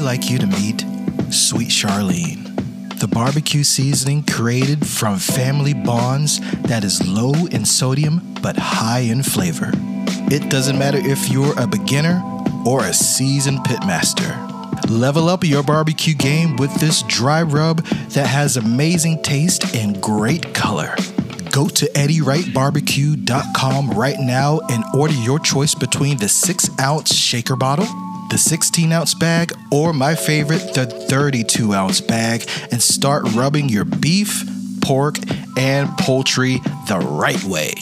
like you to meet Sweet Charlene, the barbecue seasoning created from family bonds that is low in sodium but high in flavor. It doesn't matter if you're a beginner or a seasoned pitmaster. Level up your barbecue game with this dry rub that has amazing taste and great color. Go to EddieWrightBarbecue.com right now and order your choice between the 6 ounce shaker bottle, the 16 ounce bag, or my favorite, the 32 ounce bag, and start rubbing your beef, pork, and poultry the right way.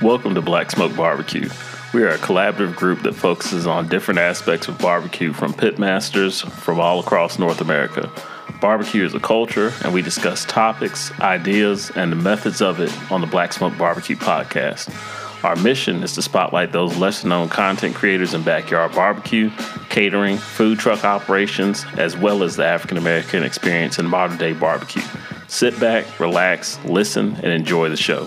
Welcome to Black Smoke Barbecue. We are a collaborative group that focuses on different aspects of barbecue from pitmasters from all across North America. Barbecue is a culture, and we discuss topics, ideas, and the methods of it on the Black Smoke Barbecue podcast. Our mission is to spotlight those lesser known content creators in backyard barbecue, catering, food truck operations, as well as the African American experience in modern day barbecue. Sit back, relax, listen, and enjoy the show.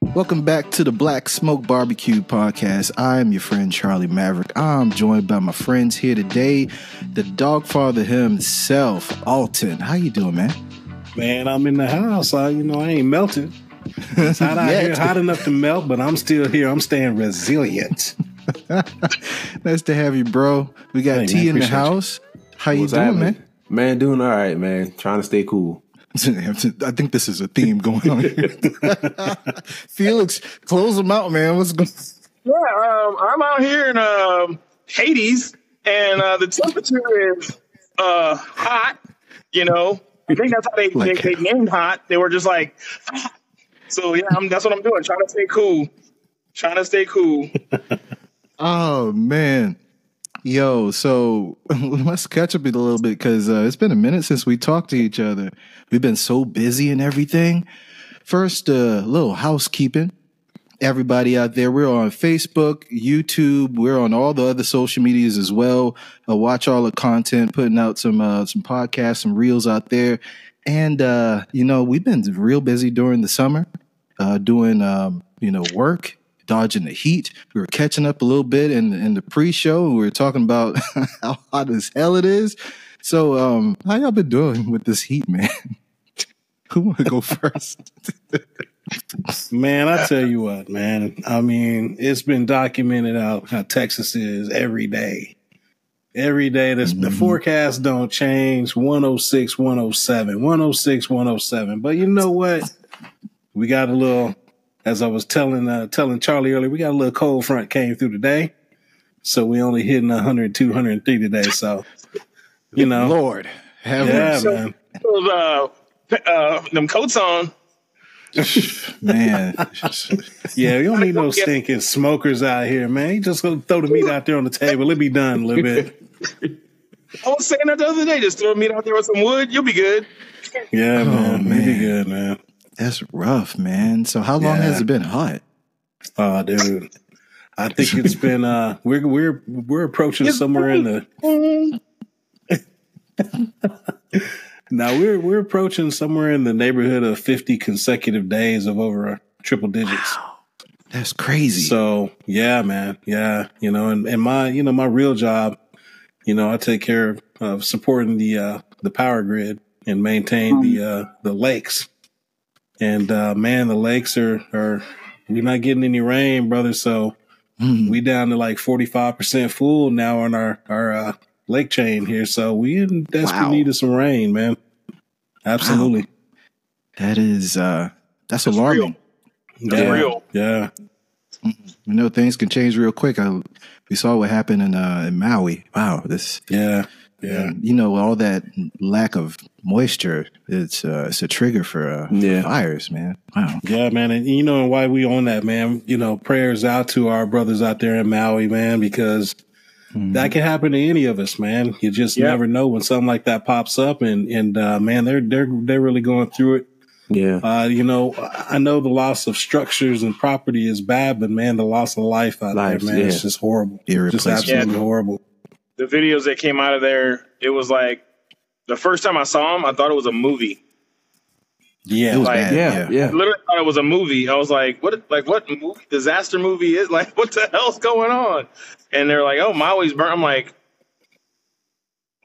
Welcome back to the Black Smoke Barbecue Podcast. I am your friend Charlie Maverick. I'm joined by my friends here today, the Dogfather himself, Alton. How you doing, man? Man, I'm in the house. I, you know, I ain't melting. It's hot out here, hot enough to melt, but I'm still here. I'm staying resilient. nice to have you, bro. We got Hey, T man, in the appreciate you. house. How you doing, happening? man? Man, doing all right, man. Trying to stay cool. I think this is a theme going on here. Felix, close them out, man. What's going Yeah, um, I'm out here in um, Hades, and uh, the temperature is uh, hot. You know, I think that's how they, Like- they, they named hot. They were just like, hot. So yeah, I'm, that's what I'm doing. Trying to stay cool. Trying to stay cool. Oh man. Yo, so let's catch up a little bit because uh, it's been a minute since we talked to each other. We've been so busy and everything. First, a uh, little housekeeping. Everybody out there, we're on Facebook, YouTube, we're on all the other social medias as well. Uh, watch all the content, putting out some uh, some podcasts, some reels out there. And uh, you know, we've been real busy during the summer, uh, doing um, you know work, dodging the heat. We were catching up a little bit in in the pre-show, we were talking about how hot as hell it is. So, um, how y'all been doing with this heat, man? Who want to go first? Man, I tell you what, man. I mean, it's been documented out how Texas is every day. Every day, this, the forecast don't change 106, 107, 106, 107. But you know what? We got a little, as I was telling uh, telling Charlie earlier, we got a little cold front came through today. So we only hitting 102, 103 today. So, you know, Lord, have yeah, mercy. man. Those, uh, uh, them coats on. man. Yeah, we don't need no stinking smokers out here, man. You just gonna throw the meat out there on the table. It'll be done a little bit. I was saying that the other day. Just throw meat out there with some wood. You'll be good. Yeah, man. It'll be good, man. That's rough, man. So, how long Yeah. has it been hot? Oh, dude. I think it's been uh we're we're we're approaching somewhere in the now we're we're approaching somewhere in the neighborhood of fifty consecutive days of over triple digits. Wow. That's crazy. So yeah, man, yeah, you know, and, and my you know my real job, you know, I take care of, of supporting the uh, the power grid and maintain the uh, the lakes. And uh, man, the lakes are are we're not getting any rain, brother. So Mm. we down to like forty five percent full now on our our uh, lake chain here. So we in desperate Wow. need of some rain, man. Absolutely, that is uh that's It's alarming. That's yeah, real. yeah. You know, things can change real quick. I, we saw what happened in uh, in Maui. Wow, this Yeah, yeah. and, you know all that lack of moisture. It's uh, it's a trigger for uh, Yeah. fires, man. Wow. Yeah, man, and you know why we on that, man. You know, prayers out to our brothers out there in Maui, man, because that can happen to any of us, man. You just Yeah. never know when something like that pops up, and and uh, man, they're they're they're really going through it. Yeah. Uh, you know, I know the loss of structures and property is bad, but man, the loss of life out Lives, there, man, it's just horrible. Just absolutely Yeah. horrible. The videos that came out of there, it was like the first time I saw them, I thought it was a movie. Yeah, It was like, bad. Yeah, Yeah. yeah. I literally thought it was a movie. I was like, what like what movie disaster movie is like what the hell's going on? And they're like, Oh, Maui's burnt. I'm like,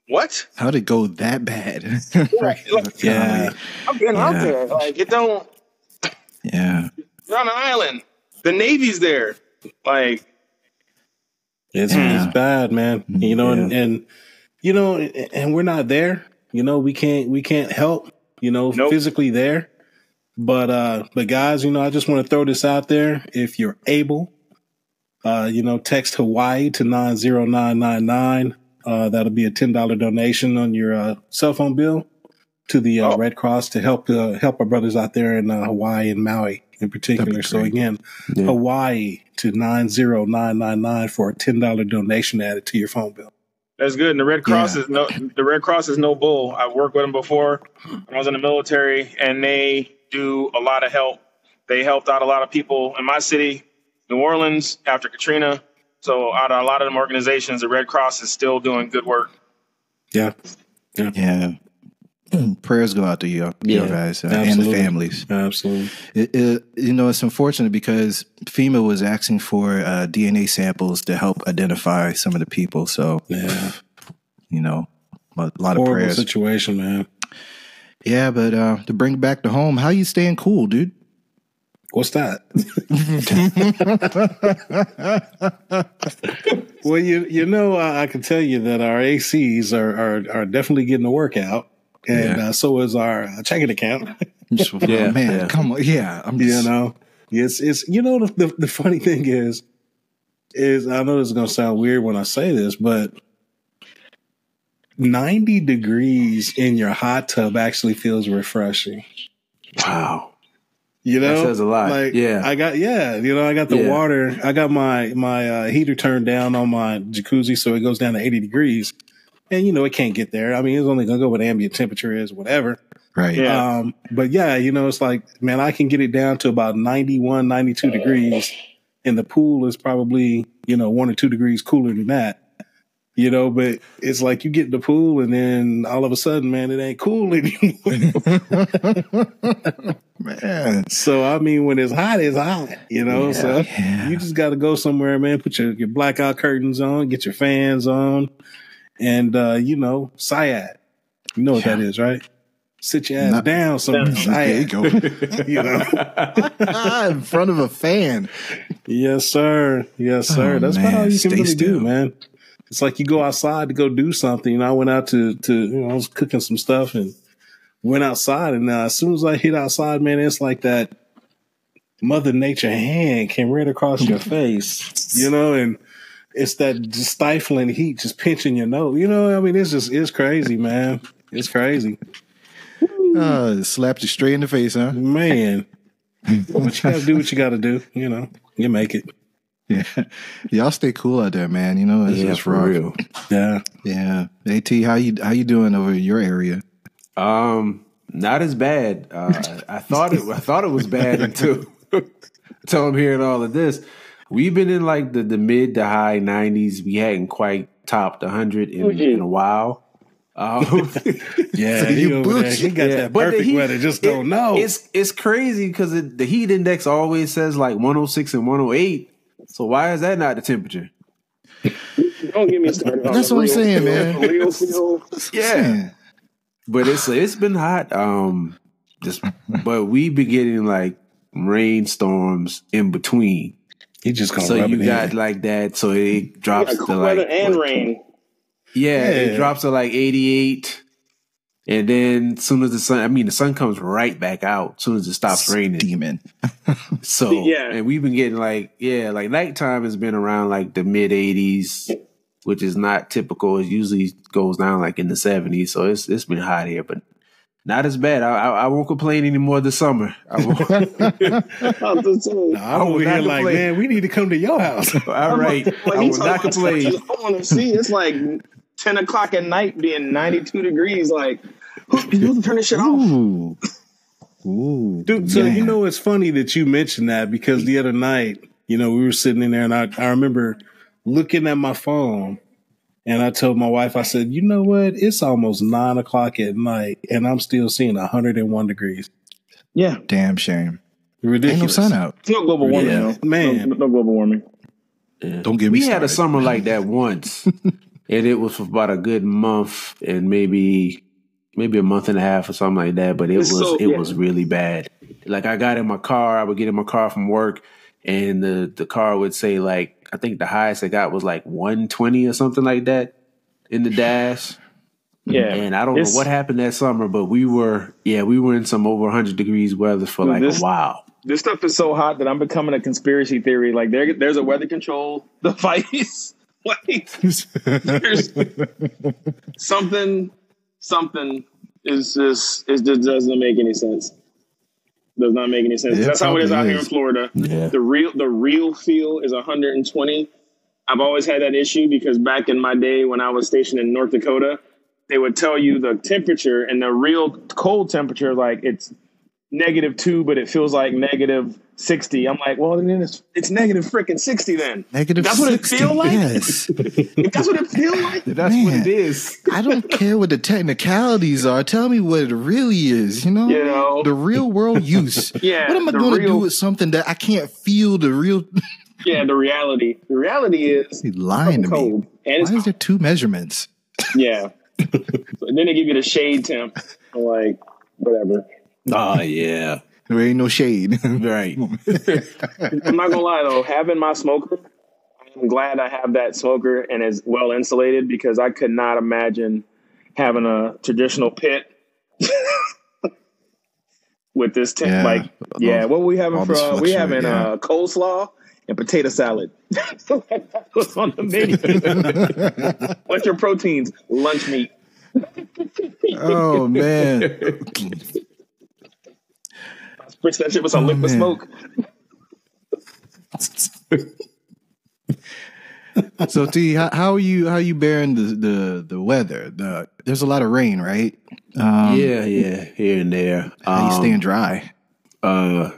What? How'd it go that bad? right. Like, yeah. I'm getting out Yeah. there. Like it don't Yeah. you're on an island. The Navy's there. Like It's, Yeah. it's bad, man. You know, and, and you know, and we're not there. You know, we can't we can't help. You know, Nope. physically there. But uh, but guys, you know, I just want to throw this out there. If you're able, uh, you know, text Hawaii to nine zero nine nine nine. Uh, that'll be a ten dollar donation on your uh, cell phone bill to the uh, Oh. Red Cross to help uh, help our brothers out there in uh, Hawaii and Maui in particular. So again, Yeah. Hawaii to nine zero nine nine nine for a ten dollar donation added to your phone bill. That's good. And the Red Cross Yeah. is no the Red Cross is no bull. I've worked with them before when I was in the military and they do a lot of help. They helped out a lot of people in my city, New Orleans, after Katrina. So out of a lot of them organizations, the Red Cross is still doing good work. Yeah, Yeah. Prayers go out to you, you guys, uh, and the families. absolutely. It, it, you know, it's unfortunate because FEMA was asking for uh, DNA samples to help identify some of the people. So, Yeah, you know, a lot of horrible prayers. situation, man. Yeah, but uh, to bring it back to home, how you staying cool, dude? What's that? well, you you know, I, I can tell you that our ACs are are, are definitely getting a workout, and Yeah. uh, so is our uh, checking account. Just- Yeah, man, yeah. come on, yeah. I'm you know, it's it's you know the, the the funny thing is is I know this is gonna sound weird when I say this, but. 90 degrees in your hot tub actually feels refreshing. Wow. You know, That says a lot. Like, Yeah. I got yeah. You know, I got the Yeah. water. I got my my uh, heater turned down on my jacuzzi, so it goes down to eighty degrees. And you know, it can't get there. I mean, it's only gonna go what ambient temperature is, whatever. right. Yeah. Um, but yeah, you know, it's like, man, I can get it down to about 91, 92 degrees, and the pool is probably you know one or two degrees cooler than that. You know, but it's like you get in the pool and then all of a sudden, man, it ain't cool anymore. Man. So I mean, when it's hot, it's hot, you know. so yeah. you just got to go somewhere, man. Put your, your blackout curtains on, get your fans on, and uh, you know, Syad. You know what that is, right? Sit your ass Not- down, some There you go. You know, in front of a fan. yes, sir, yes, sir. Oh, That's about all you can stay really do, man. It's like you go outside to go do something. You know, I went out to to you know, I was cooking some stuff and went outside, and uh, as soon as I hit outside, man, it's like that Mother Nature hand came right across your face, you know, and it's that stifling heat just pinching your nose. You know, I mean, it's just it's crazy, man. It's crazy, Uh, slapped you straight in the face, huh? man. but you got to do what you got to do. You know, you make it. Yeah. Y'all stay cool out there, man. You know, it's, Yeah, it's for rough. real. Yeah, Yeah. AT, how you how you doing over your area? Um, not as bad. Uh, I thought it. I thought it was bad until until I'm hearing all of this. We've been in like the, the mid to high 90s. We hadn't quite topped 100 in, in a while. Um, yeah. So he you over there, he got yeah, that but the perfect heat- weather. Just it- don't know. It's it's crazy because the heat index always says like 106 and 108. So why is that not the temperature? Don't get me started. That's what I'm saying, man. the Real. Yeah. But it's it's been hot. Um, just but we've been getting like rainstorms in between. he just gonna So rub you it got in. like that. So it drops Yeah, to like weather and what- rain. Yeah, it drops to like eighty eight. And then as soon as the sun, I mean, the sun comes right back out as soon as it stops raining. Demon. So Yeah. and we've been getting like yeah, like nighttime has been around like the mid eighties, which is not typical. It usually goes down like in the seventies. So it's it's been hot here, but not as bad. I I, I won't complain anymore this summer. I won't. I'm just saying. I'm over here like, man, we need to come to your house. All right, When I he will talk not about complain. temperatures, I want to see. It's like ten o'clock at night, being ninety-two degrees. Like, you turn this shit off. Ooh. Ooh. Dude, so man. you know it's funny that you mentioned that because the other night, you know, we were sitting in there and I, I remember looking at my phone and I told my wife, I said, you know what? It's almost nine o'clock at night and I'm still seeing 101 degrees. Yeah, Damn shame. Ain't no Ridiculous. sun out. it's no global warming, Yeah. Man. no, no global warming. Don't get me we had a summer like that once, and it was for about a good month and maybe maybe a month and a half or something like that. But it was so- it yeah. was really bad. Like I got in my car, I would get in my car from work, and the the car would say like I think the highest I got was like one twenty or something like that in the dash. Yeah, And I don't know what happened that summer, but we were yeah we were in some over hundred degrees weather for like this- a while. this stuff is so hot that I'm becoming a conspiracy theory. Like there, there's a weather control device. like there's something, something is just it just doesn't make any sense. Does not make any sense. It That's how it is out probably here in. Florida. Yeah. The real the real feel is 120. I've always had that issue because back in my day when I was stationed in North Dakota, they would tell you the temperature and the real cold temperature like it's negative two, but it feels like negative sixty. I'm like, well, then it's it's negative freaking sixty then. Negative That's what it 60, feel like? Yes. That's what it feels like. That's what it is. I don't care what the technicalities are. Tell me what it really is, you know? You know? The real world use. Yeah, What am I the going to do with something that I can't feel the real Yeah, the reality. The reality is He's lying to me. cold. And it's Why is there two measurements? yeah. so then they give you the shade temp. I'm like, whatever. Oh yeah, There ain't no shade. right. I'm not gonna lie though, having my smoker, I'm glad I have that smoker and is well insulated because I could not imagine having a traditional pit with this tent. Yeah. Like, yeah, what we having all for this uh, we having fluctuate, yeah. uh, coleslaw and potato salad. that was on the menu. What's your proteins? Lunch meat. oh man. Spritz that shit with some liquid man. smoke. So T, how, how are you how are you bearing the the the weather? The there's a lot of rain, right? Um yeah, yeah, here and there. How you Um, staying dry? uh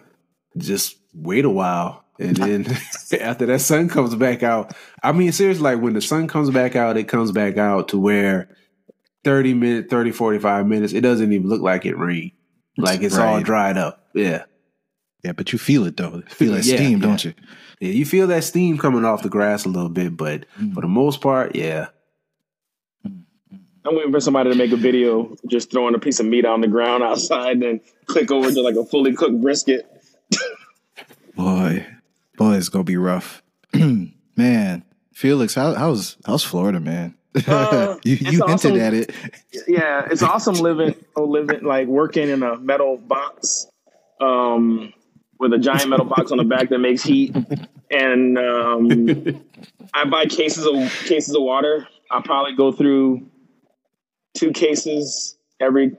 just wait a while and then after that sun comes back out i mean seriously like when the sun comes back out it comes back out to where 30 minutes 30 45 minutes it doesn't even look like it rained like it's all dried up yeah Yeah, but you feel it though. Feel that Yeah, steam, yeah. don't you? yeah you feel that steam coming off the grass a little bit but mm. for the most part yeah I'm waiting for somebody to make a video just throwing a piece of meat on the ground outside and click over to like a fully cooked brisket. Boy, boy, it's gonna be rough. man, Felix, how, how's how's Florida, man? Uh, you you hinted awesome. at it. Yeah, it's awesome living living like working in a metal box um, with a giant metal box on the back that makes heat. And um, I buy cases of cases of water. I probably go through two cases every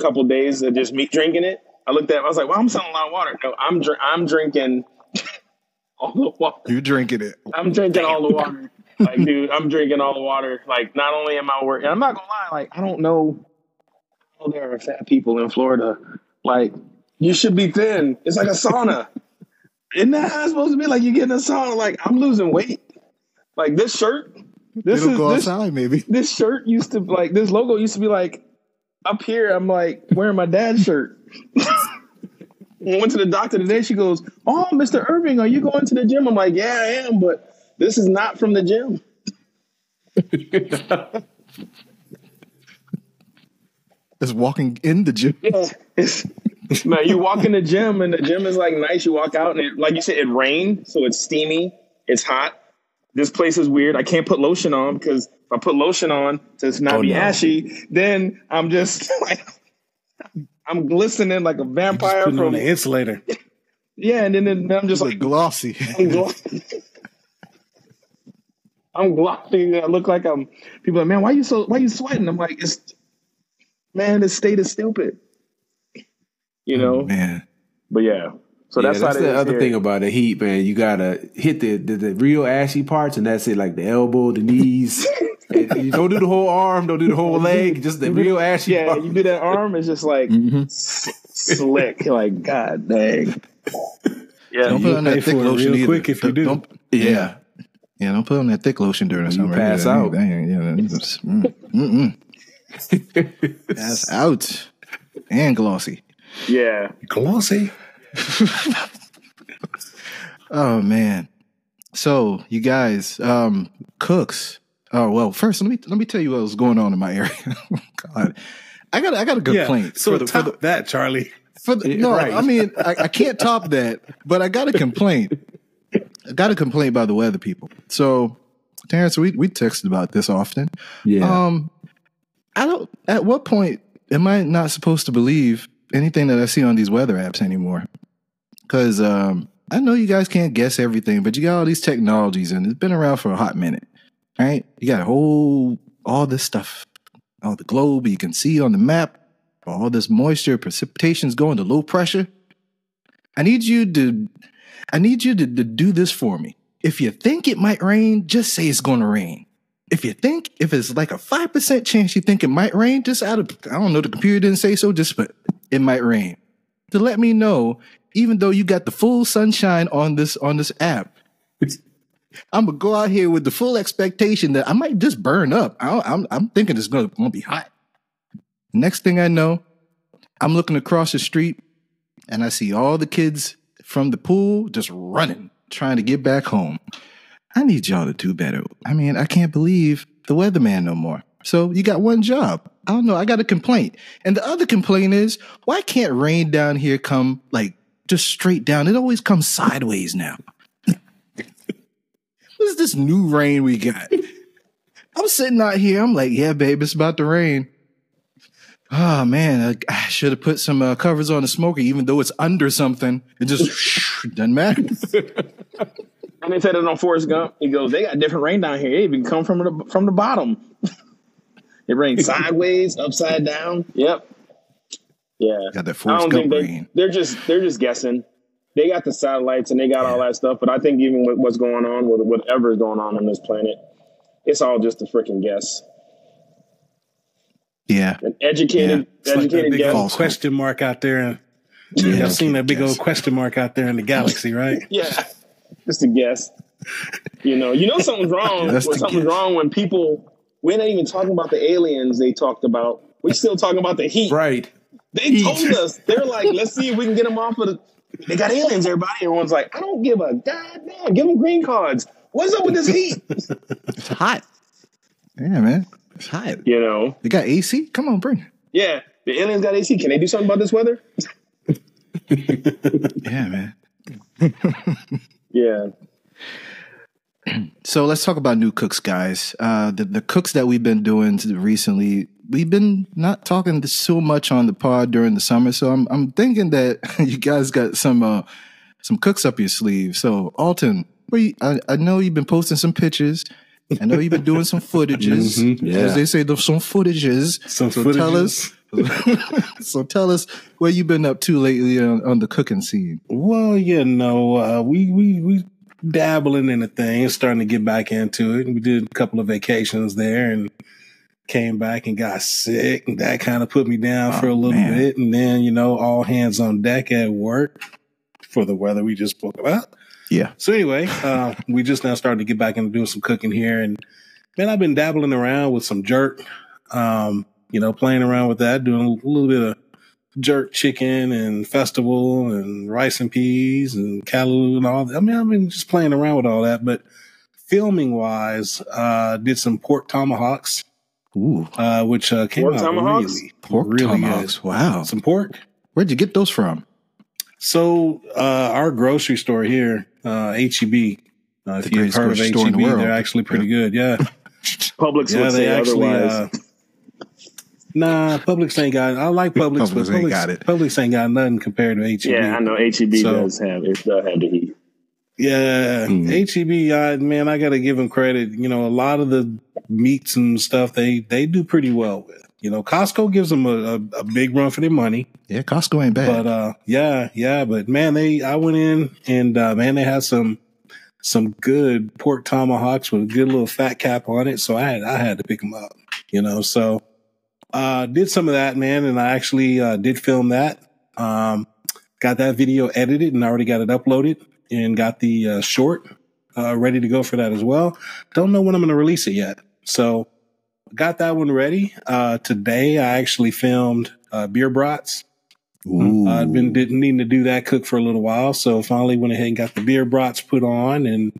couple days of just me drinking it. I looked at it, I was like, well, I'm selling a lot of water. No, I'm dr- I'm drinking all the water. You're drinking it? I'm drinking all the water. Like, dude, I'm drinking all the water. Like, not only am I working, I'm not gonna lie. Like, I don't know. Oh, there are fat people in Florida. Like, you should be thin. It's like a sauna. Isn't that how it's supposed to be? Like, you get in a sauna. Like, I'm losing weight. Like this shirt. This It'll is go this, outside, maybe. this shirt used to like this logo used to be like up here. I'm like wearing my dad's shirt. I went to the doctor today. She goes, "Oh, Mr. Irving, are you going to the gym?" I'm like, "Yeah, I am, but this is not from the gym." It's walking in the gym. Yeah, it's, man, you walk in the gym and the gym is like nice. You walk out and it, like you said, it rained, so it's steamy, it's hot. This place is weird. I can't put lotion on because if I put lotion on to not Oh, be no. ashy, then I'm just like I'm glistening like a vampire on from the insulator. yeah, and then, then I'm just It's like like glossy. I'm glossy. I'm glossy. I look like I'm. People are like, man, why you so? Why you sweating? I'm like, it's man, this state is stupid. You know, oh, Man, but yeah. So yeah, that's, that's how the other here. thing about the heat, man. You gotta hit the, the, the real ashy parts, and that's it, like the elbow, the knees. You don't do the whole arm, don't do the whole leg, just the real ashy Yeah, part. you do that arm, it's just like s- slick. You're like, God dang. Yeah, don't put you'll on that thick for it lotion real either. quick if you do. Don't- Yeah. Yeah, don't put on that thick lotion during the You summer. pass either. out. That yeah, that's- mm, pass out and glossy. Yeah. Glossy. Oh man. So you guys, um, cooks. Oh well, first let me let me tell you what was going on in my area. God, I got I got a complaint. Yeah. So for the, top for the, that, Charlie. for the, no, right. I mean I, I can't top that, but I got a complaint. I got a complaint by the weather people. So Terrance, we we texted about this often. Yeah. Um, I don't. At what point am I not supposed to believe anything that I see on these weather apps anymore? Because um, I know you guys can't guess everything, but you got all these technologies, and it's been around for a hot minute, right? You got a whole all this stuff, all the globe you can see on the map, all this moisture, precipitation's going to low pressure. I need you to, I need you to, to do this for me. If you think it might rain, just say it's going to rain if you think if it's like a five percent chance you think it might rain, just out of I don't know, the computer didn't say so, just but it might rain. To let me know, even though you got the full sunshine on this on this app. I'm gonna go out here with the full expectation that I might just burn up. I I'm I'm thinking it's gonna, gonna be hot. Next thing I know, I'm looking across the street and I see all the kids from the pool just running, trying to get back home. I need y'all to do better. I mean, I can't believe the weatherman no more. So you got one job. I don't know. I got a complaint. And the other complaint is why can't rain down here come like just straight down? It always comes sideways now. what is this new rain we got? I'm sitting out here. I'm like, yeah, babe, it's about to rain. Oh man, I, I should have put some uh, covers on the smoker, even though it's under something. It just doesn't matter. And they said it on Forrest Gump. He goes, "They got different rain down here. It even come from the from the bottom. it rains sideways, upside down. Yep. Yeah. Got that Forrest Gump they, rain. they're just they're just guessing. They got the satellites and they got all that stuff, but I think even with what's going on with whatever's going on on this planet, it's all just a freaking guess. Yeah. An educated, It's like educated big guess. old question mark out there. And, Y'all seen that big old question mark out there in the galaxy, right? Yeah, just a guess. You know, you know something's wrong. That's when the something's guess. wrong when people. We're not even talking about the aliens they talked about. We're still talking about the heat. right. They told us they're like, let's see if we can get them off of the. They got aliens, everybody. Everyone's like, I don't give a goddamn. Give them green cards. What's up with this heat? It's hot. Yeah, man. It's hot. you know, You got AC? Come on, bring it. yeah. The aliens got AC. Can they do something about this weather? Yeah, man. Yeah. So let's talk about new cooks, guys. Uh, the, the cooks that we've been doing recently, we've been not talking so much on the pod during the summer. So I'm I'm thinking that you guys got some uh, some cooks up your sleeve. So Alton, you, I, I know you've been posting some pictures. I know you've been doing some footages, Mhm, yeah. as they say, those some footages. Some so tell us, so tell us where you've been up to lately on, on the cooking scene. Well, you know, uh, we we we dabbling in the thing, starting to get back into it. We did a couple of vacations there and came back and got sick, and that kind of put me down for a Oh, little man. bit. And then, you know, all hands on deck at work for the weather we just spoke about. Yeah, So anyway, uh, we just now started to get back into doing some cooking here, and man, I've been dabbling around with some jerk. Um, you know, playing around with that, doing a little bit of jerk chicken and festival and rice and peas and callaloo and all that. I mean, I've been just playing around with all that, but filming wise, uh, did some pork tomahawks, ooh, uh, which uh, came Pork out tomahawks? really, pork really tomahawks. Wow. Some pork. where'd you get those from? So uh, our grocery store here, uh, HEB. Uh, if you've heard of grocery store in HEB, the world. they're actually pretty good. Yeah, Publix yeah, would they say actually. otherwise. Uh, nah, Publix ain't got. I like Publix, Publix but ain't Publix, got it. Publix ain't got nothing compared to HEB. yeah, I know HEB So- does have it does have the heat. Yeah, Mm. HEB. I, man, I got to give them credit. You know, a lot of the meats and stuff they they do pretty well with. You know, Costco gives them a, a, a big run for their money. Yeah, Costco ain't bad. But uh, yeah, yeah. But man, they I went in and uh, man, they had some some good pork tomahawks with a good little fat cap on it. So I had I had to pick them up. You know, so uh, did some of that, man, and I actually uh, did film that. Um, got that video edited and I already got it uploaded and got the uh, short uh, ready to go for that as well. Don't know when I'm going to release it yet. So got that one ready. Uh, today I actually filmed uh, beer brats I've been didn't needing to do that cook for a little while, so finally went ahead and got the beer brats put on and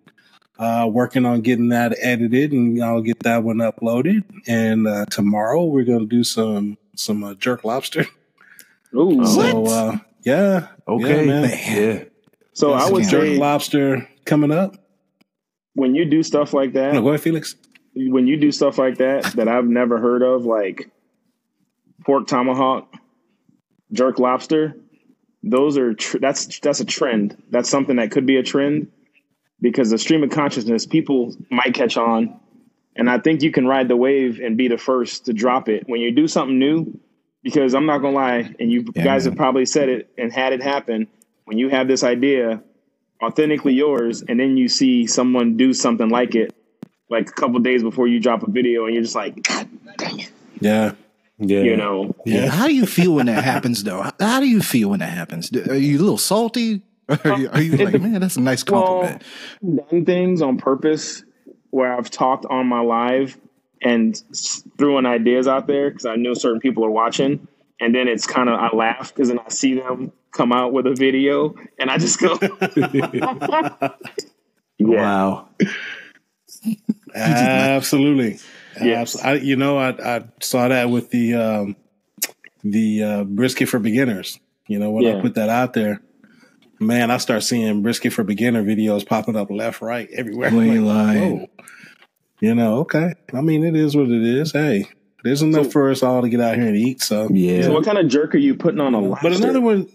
uh, working on getting that edited, and I'll get that one uploaded. And uh, tomorrow we're gonna do some some uh, jerk lobster. Ooh. So uh, yeah, Okay. yeah, man. Yeah. So I would Yes, jerk say lobster coming up. when you do stuff like that, No, go ahead, Felix. When you do stuff like that that I've never heard of, like pork tomahawk, jerk lobster, those are tr- that's that's a trend. That's something that could be a trend because the stream of consciousness, people might catch on, and I think you can ride the wave and be the first to drop it when you do something new. Because I'm not gonna lie, and you Yeah, guys man. have probably said it and had it happen. When you have this idea, authentically yours, and then you see someone do something like it, like a couple days before you drop a video, and you're just like, God dang it, Yeah, Yeah. you know. yeah. How do you feel when that happens, though? How- How do you feel when that happens? Are you a little salty? Are you, are you like, man, that's a nice compliment? Well, done things on purpose where I've talked on my live and s- throwing ideas out there because I know certain people are watching, and then it's kind of I laugh because then I see them come out with a video, and I just go, yeah, Wow. Absolutely. Yes. I, you know, I, I saw that with the um, the uh, brisket for beginners. You know, when I put that out there, man, I start seeing brisket for beginner videos popping up left, right, everywhere. You ain't like, lying. whoa. You know, okay. I mean, it is what it is. Hey, there's enough for us all to get out here and eat. So, Yeah. So what kind of jerk are you putting on a lobster? but another one,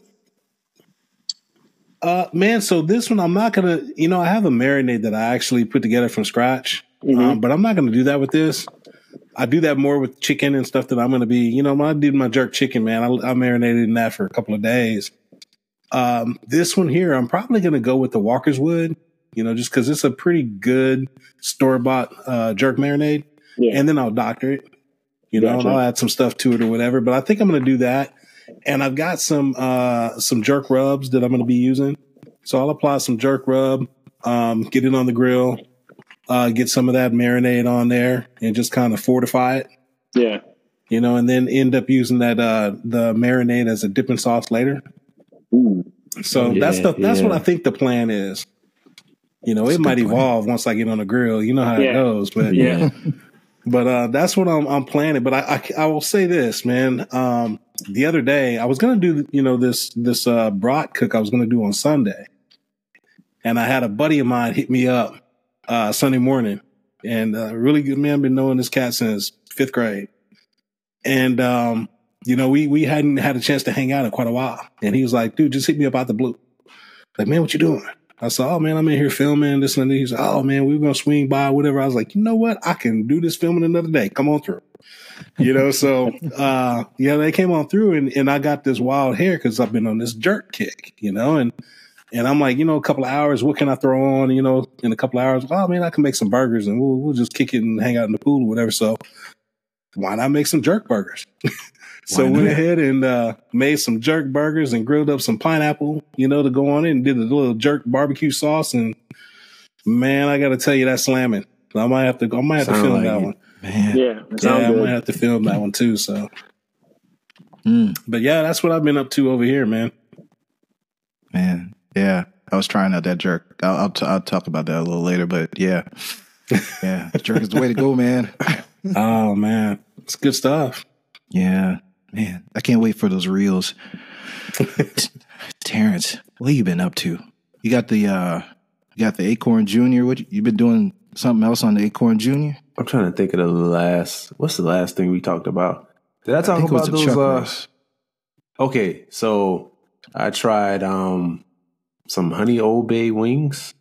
uh, man. So this one, I'm not gonna. You know, I have a marinade that I actually put together from scratch, um, but I'm not gonna do that with this. I do that more with chicken and stuff that I'm gonna be. You know, when I did my jerk chicken, man, I, I marinated in that for a couple of days. Um, this one here, I'm probably gonna go with the Walkerswood. You know, just because it's a pretty good store bought uh, jerk marinade, Yeah. and then I'll doctor it. You know, and Gotcha. I'll add some stuff to it or whatever. But I think I'm going to do that. And I've got some uh, some jerk rubs that I'm going to be using. So I'll apply some jerk rub, um, get it on the grill, uh, get some of that marinade on there, and just kind of fortify it. yeah, You know, and then end up using that uh, the marinade as a dipping sauce later. Ooh. So Yeah, that's the that's what. I think the plan is. You know, it might good plan. evolve once I get on the grill. You know how Yeah. it goes, but yeah, but uh, that's what I'm, I'm planning. But I, I, I will say this, man. Um, the other day, I was gonna do, you know, this this uh, brat cook I was gonna do on Sunday, and I had a buddy of mine hit me up uh, Sunday morning, and uh, really good man. Been knowing this cat since fifth grade, and um, you know, we we hadn't had a chance to hang out in quite a while, and he was like, "Dude, just hit me up out the blue." Like, man, what you doing? I said, "Oh man, I'm in here filming this and that." He's like, "Oh man, we are gonna swing by, whatever." I was like, "You know what? I can do this filming another day. Come on through." You know, so uh, yeah, they came on through, and and I got this wild hair because I've been on this jerk kick, you know, and and I'm like, you know, a couple of hours, what can I throw on? You know, in a couple of hours, oh man, I can make some burgers, and we'll we'll just kick it and hang out in the pool or whatever. So why not make some jerk burgers? so went ahead and uh, made some jerk burgers and grilled up some pineapple, you know, to go on it, and did a little jerk barbecue sauce. And man, I got to tell you, that's slamming. I might have to, I might have to film like that it. one. Man. yeah. Yeah, I good. might have to film that one too. So, Mm, but yeah, that's what I've been up to over here, man. man. Yeah. I was trying out that jerk. I'll, I'll, t- I'll talk about that a little later, but yeah. Yeah. jerk is the way to go, man. Oh man, it's good stuff. Yeah, man, I can't wait for those reels. Terrance, what have you been up to? You got the uh you got the Akorn Junior. What you, you been doing? Something else on the Akorn Junior? I'm trying to think of the last. What's the last thing we talked about? Did I I talk think it was about the those? Chuck Uh, okay, so I tried um some honey Old Bay wings.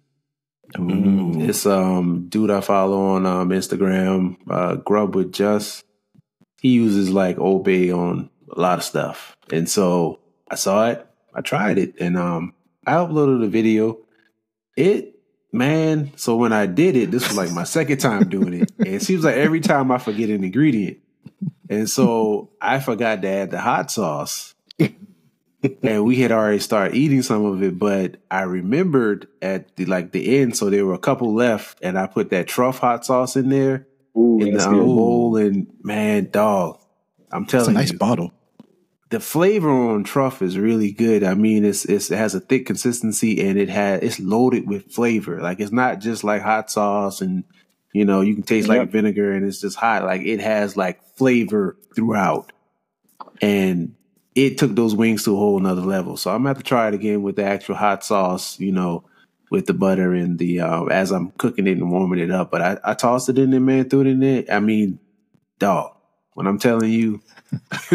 Ooh. It's um dude I follow on um Instagram, uh, Grub with Just. He uses like Old Bay on a lot of stuff, and so I saw it, I tried it, and um I uploaded a video. It man, so when I did it, this was like my second time doing it, and it seems like every time I forget an ingredient, and so I forgot to add the hot sauce and we had already started eating some of it, but I remembered at the like the end, so there were a couple left, and I put that truff hot sauce in there Ooh, in that's the um, good. bowl, and man, dog, I'm telling you. It's a nice you, bottle. the flavor on truff is really good. I mean, it's, it's it has a thick consistency and it has it's loaded with flavor. Like it's not just like hot sauce and you know you can taste like vinegar and it's just hot. Like it has like flavor throughout, and it took those wings to a whole nother level. So I'm gonna have to try it again with the actual hot sauce. You know. With the butter and the uh, as I'm cooking it and warming it up, but I, I tossed it in there, man, threw it in there. I mean, dog, when I'm telling you,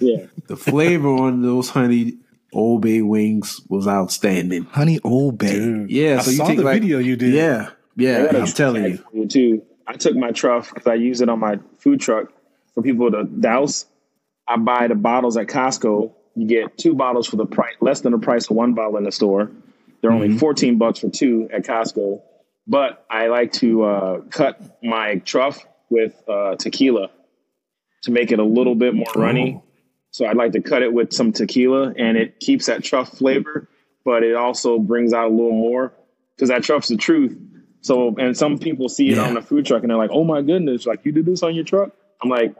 Yeah. the flavor on those honey Old Bay wings was outstanding. Honey Old Bay. Dude, Yeah, I so you saw take the like- video you did. Yeah, yeah, I got a I'm telling you. too. I took my truff because I use it on my food truck for people to douse. I buy the bottles at Costco. You get two bottles for the price, less than the price of one bottle in the store. They're only 14 bucks for two at Costco. But I like to uh, cut my truff with uh, tequila to make it a little bit more runny. So I'd like to cut it with some tequila, and it keeps that truff flavor, but it also brings out a little more because that truff's the truth. So, and some people see it Yeah. on the food truck, and they're like, "Oh my goodness! Like you did this on your truck?" I'm like,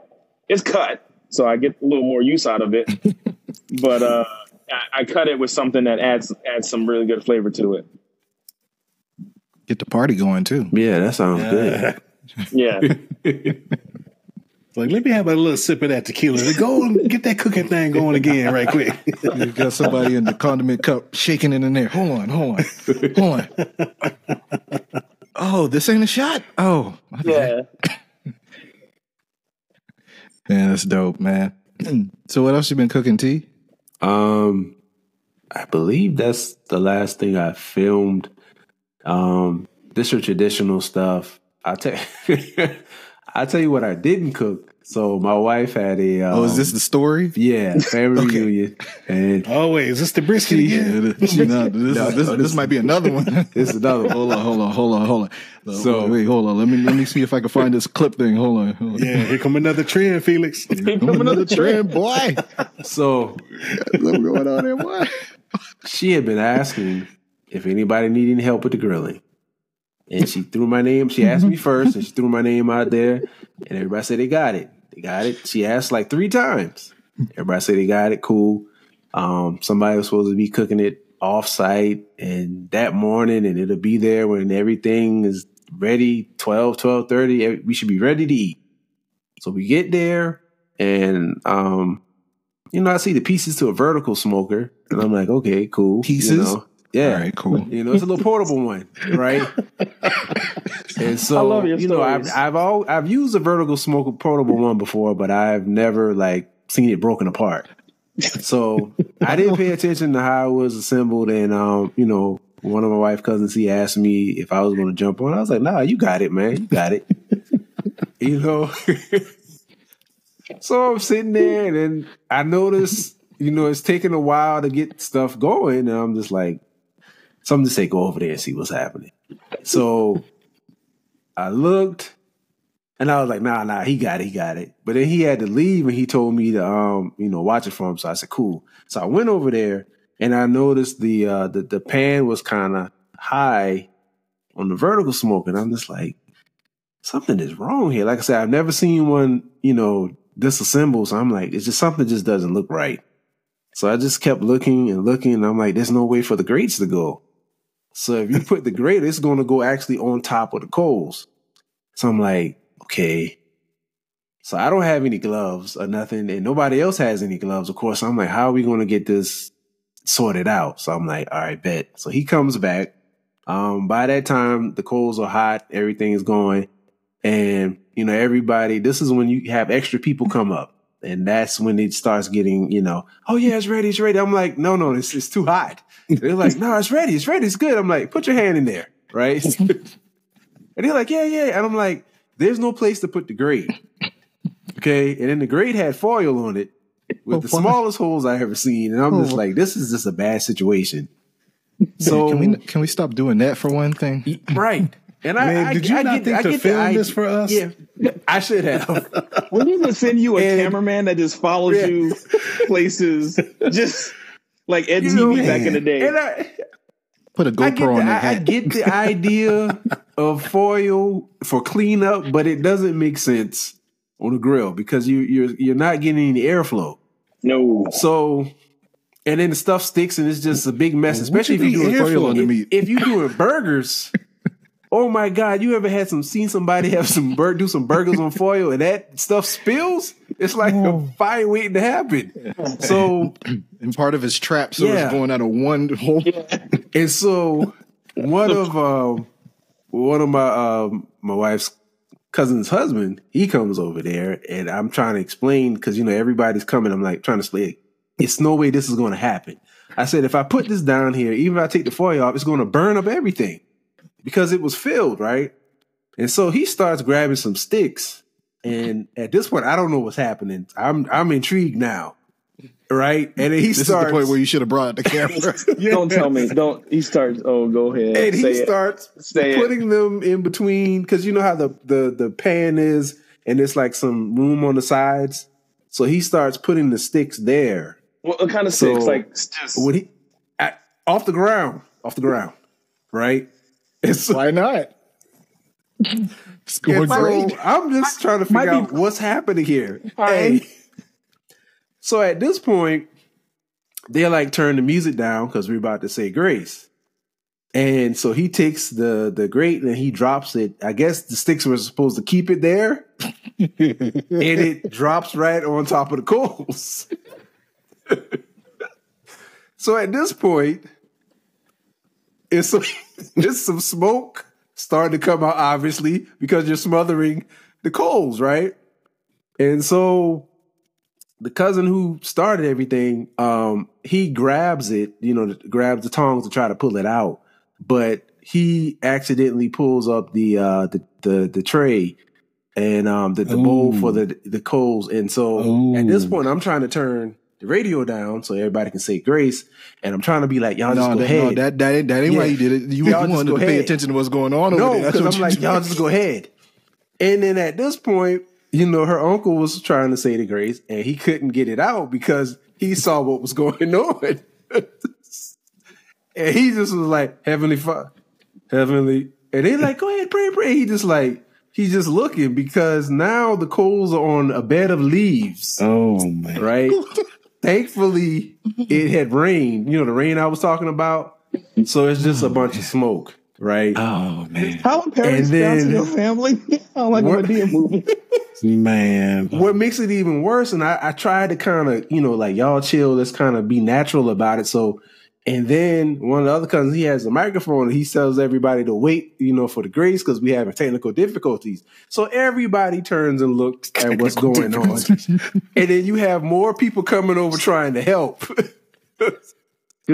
"It's cut," so I get a little more use out of it. but uh, I, I cut it with something that adds adds some really good flavor to it. Get the party going too. Yeah, that sounds good. Yeah, Like, let me have a little sip of that tequila. Go and get that cooking thing going again, right quick. You got somebody in the condiment cup shaking it in there. Hold on, hold on, hold on. Oh, this ain't a shot. Oh, okay. yeah. Man, that's dope, man. so, what else you been cooking, T? Um, I believe that's the last thing I filmed. Um, this is traditional stuff. I tell I tell you what I didn't cook. So my wife had a um, Oh, is this the story? yeah family Okay. reunion, and Oh, wait, is this the brisket again? Yeah, this, no, this, No, is- this, no, this this- might be another one. this is another one. hold on, hold on, hold on, hold on. So- So wait, hold on. Let me let me see if I can find this clip thing. Hold on. Hold on. Yeah, here come another trend, Felix. here Come another trend, boy. so Something going on there, boy. she had been asking if anybody needed any help with the grilling. And she threw my name. She asked me first, and she threw my name out there. And everybody said they got it. They got it. She asked like three times. Everybody said they got it. Cool. Um, somebody was supposed to be cooking it off site and that morning, and it'll be there when everything is ready 12, 12 30. We should be ready to eat. So we get there, and um, you know, I see the pieces to a vertical smoker, and I'm like, okay, cool. Pieces? You know? Yeah. All right, cool. You know, it's a little portable one, right? and so, I love your you know, I've. I've all I've used a vertical smoker portable one before, but I've never like seen it broken apart. So I didn't pay attention to how it was assembled, and um, you know, one of my wife cousins he asked me if I was going to jump on. I was like, Nah, you got it, man, you got it. you know. so I'm sitting there, and then I notice, you know, it's taking a while to get stuff going, and I'm just like, so I'm just say go over there and see what's happening. So I looked and I was like, nah, nah, he got it, he got it. But then he had to leave and he told me to um, you know, watch it for him. So I said, cool. So I went over there and I noticed the uh the, the pan was kind of high on the vertical smoke, and I'm just like, something is wrong here. Like I said, I've never seen one, you know, disassemble. So I'm like, it's just something just doesn't look right. So I just kept looking and looking, and I'm like, there's no way for the grates to go. So if you put the grate, it's going to go actually on top of the coals. So I'm like, okay. So I don't have any gloves or nothing, and nobody else has any gloves, of course. I'm like, how are we going to get this sorted out? So I'm like, all right, bet. So he comes back. Um, by that time, the coals are hot, everything is going, and you know, everybody. This is when you have extra people come up, and that's when it starts getting, you know, oh yeah, it's ready, it's ready. I'm like, no, no, it's it's too hot. They're like, no, it's ready, it's ready, it's good. I'm like, put your hand in there, right? and they're like, yeah, yeah, and I'm like, there's no place to put the grade. Okay, and then the grade had foil on it with oh, the Oh, wow. smallest holes I ever seen, and I'm just Oh. like, this is just a bad situation. So can we can we stop doing that for one thing? right. And I, Man, I, did you I not get, think I to get the film this for us? Yeah, I should have. We need to send you a And- cameraman that just follows Yeah. you places, just like Ed You TV know, back in the day. And I, Put a get, GoPro the, on that I, I get the idea of foil for cleanup, but it doesn't make sense on a grill because you you're you're not getting any airflow. No. So, and then the stuff sticks and it's just a big mess, especially if you you think doing airflow on the if, meat? if you're doing burgers. Oh my God! You ever had some seen somebody have some bur- do some burgers on foil and that stuff spills? It's like a fire waiting to happen. So And part of his trap, so Yeah. it's going out of one hole. and so one of um one of my um my wife's cousin's husband, he comes over there and I'm trying to explain because you know everybody's coming. I'm like trying to explain it's no way this is going to happen. I said if I put this down here, even if I take the foil off, it's going to burn up everything because it was filled, right? And so he starts grabbing some sticks, and at this point, I don't know what's happening. I'm I'm intrigued now, right? And then he This starts is the point where you should have brought the camera. yeah. Don't tell me. Don't. He starts. Oh, go ahead. and he it. starts Say it. putting them in between because you know how the, the the pan is and it's like some room on the sides so he starts putting the sticks there What, what kind of sticks? So- Like just when he at, off the ground off the ground right and so, Why not? It's going and so great. i'm just trying to might figure be- out what's happening here Fine. Hey. so at this point they're like turn the music down because we're about to say grace And so he takes the the grate and he drops it. I guess the sticks were supposed to keep it there, and it drops right on top of the coals. so at this point, it's some, it's some smoke starting to come out, obviously, because you're smothering the coals, right? And so the cousin who started everything, um, he grabs it, you know, grabs the tongs to try to pull it out, but he accidentally pulls up the uh the the, the tray and um the, the bowl for the the coals. And so at this point I'm trying to turn the radio down so everybody can say grace. And I'm trying to be like, y'all just go that, ahead. no, that that ain't, that ain't why you did it. You, Y'all you wanted to pay attention to what's going on over No, there. That's because what I'm like, did. y'all just go ahead. And then at this point, you know, her uncle was trying to say the grace and he couldn't get it out because he saw what was going on. and he just was like, Heavenly Father, Heavenly. And they like, go ahead, pray, pray. He just like, he's just looking because now the coals are on a bed of leaves, Oh man. right? Thankfully, it had rained. You know, the rain I was talking about. So it's just a bunch of smoke, right? Oh man. how parents And down to then- your family? Sound like a What- Madea movie. Man. what makes it even worse and i, I tried to kind of you know like y'all chill let's kind of be natural about it so and then one of the other cousins he has a microphone and he tells everybody to wait you know for the grace because we having technical difficulties so everybody turns and looks at what's going on and then you have more people coming over trying to help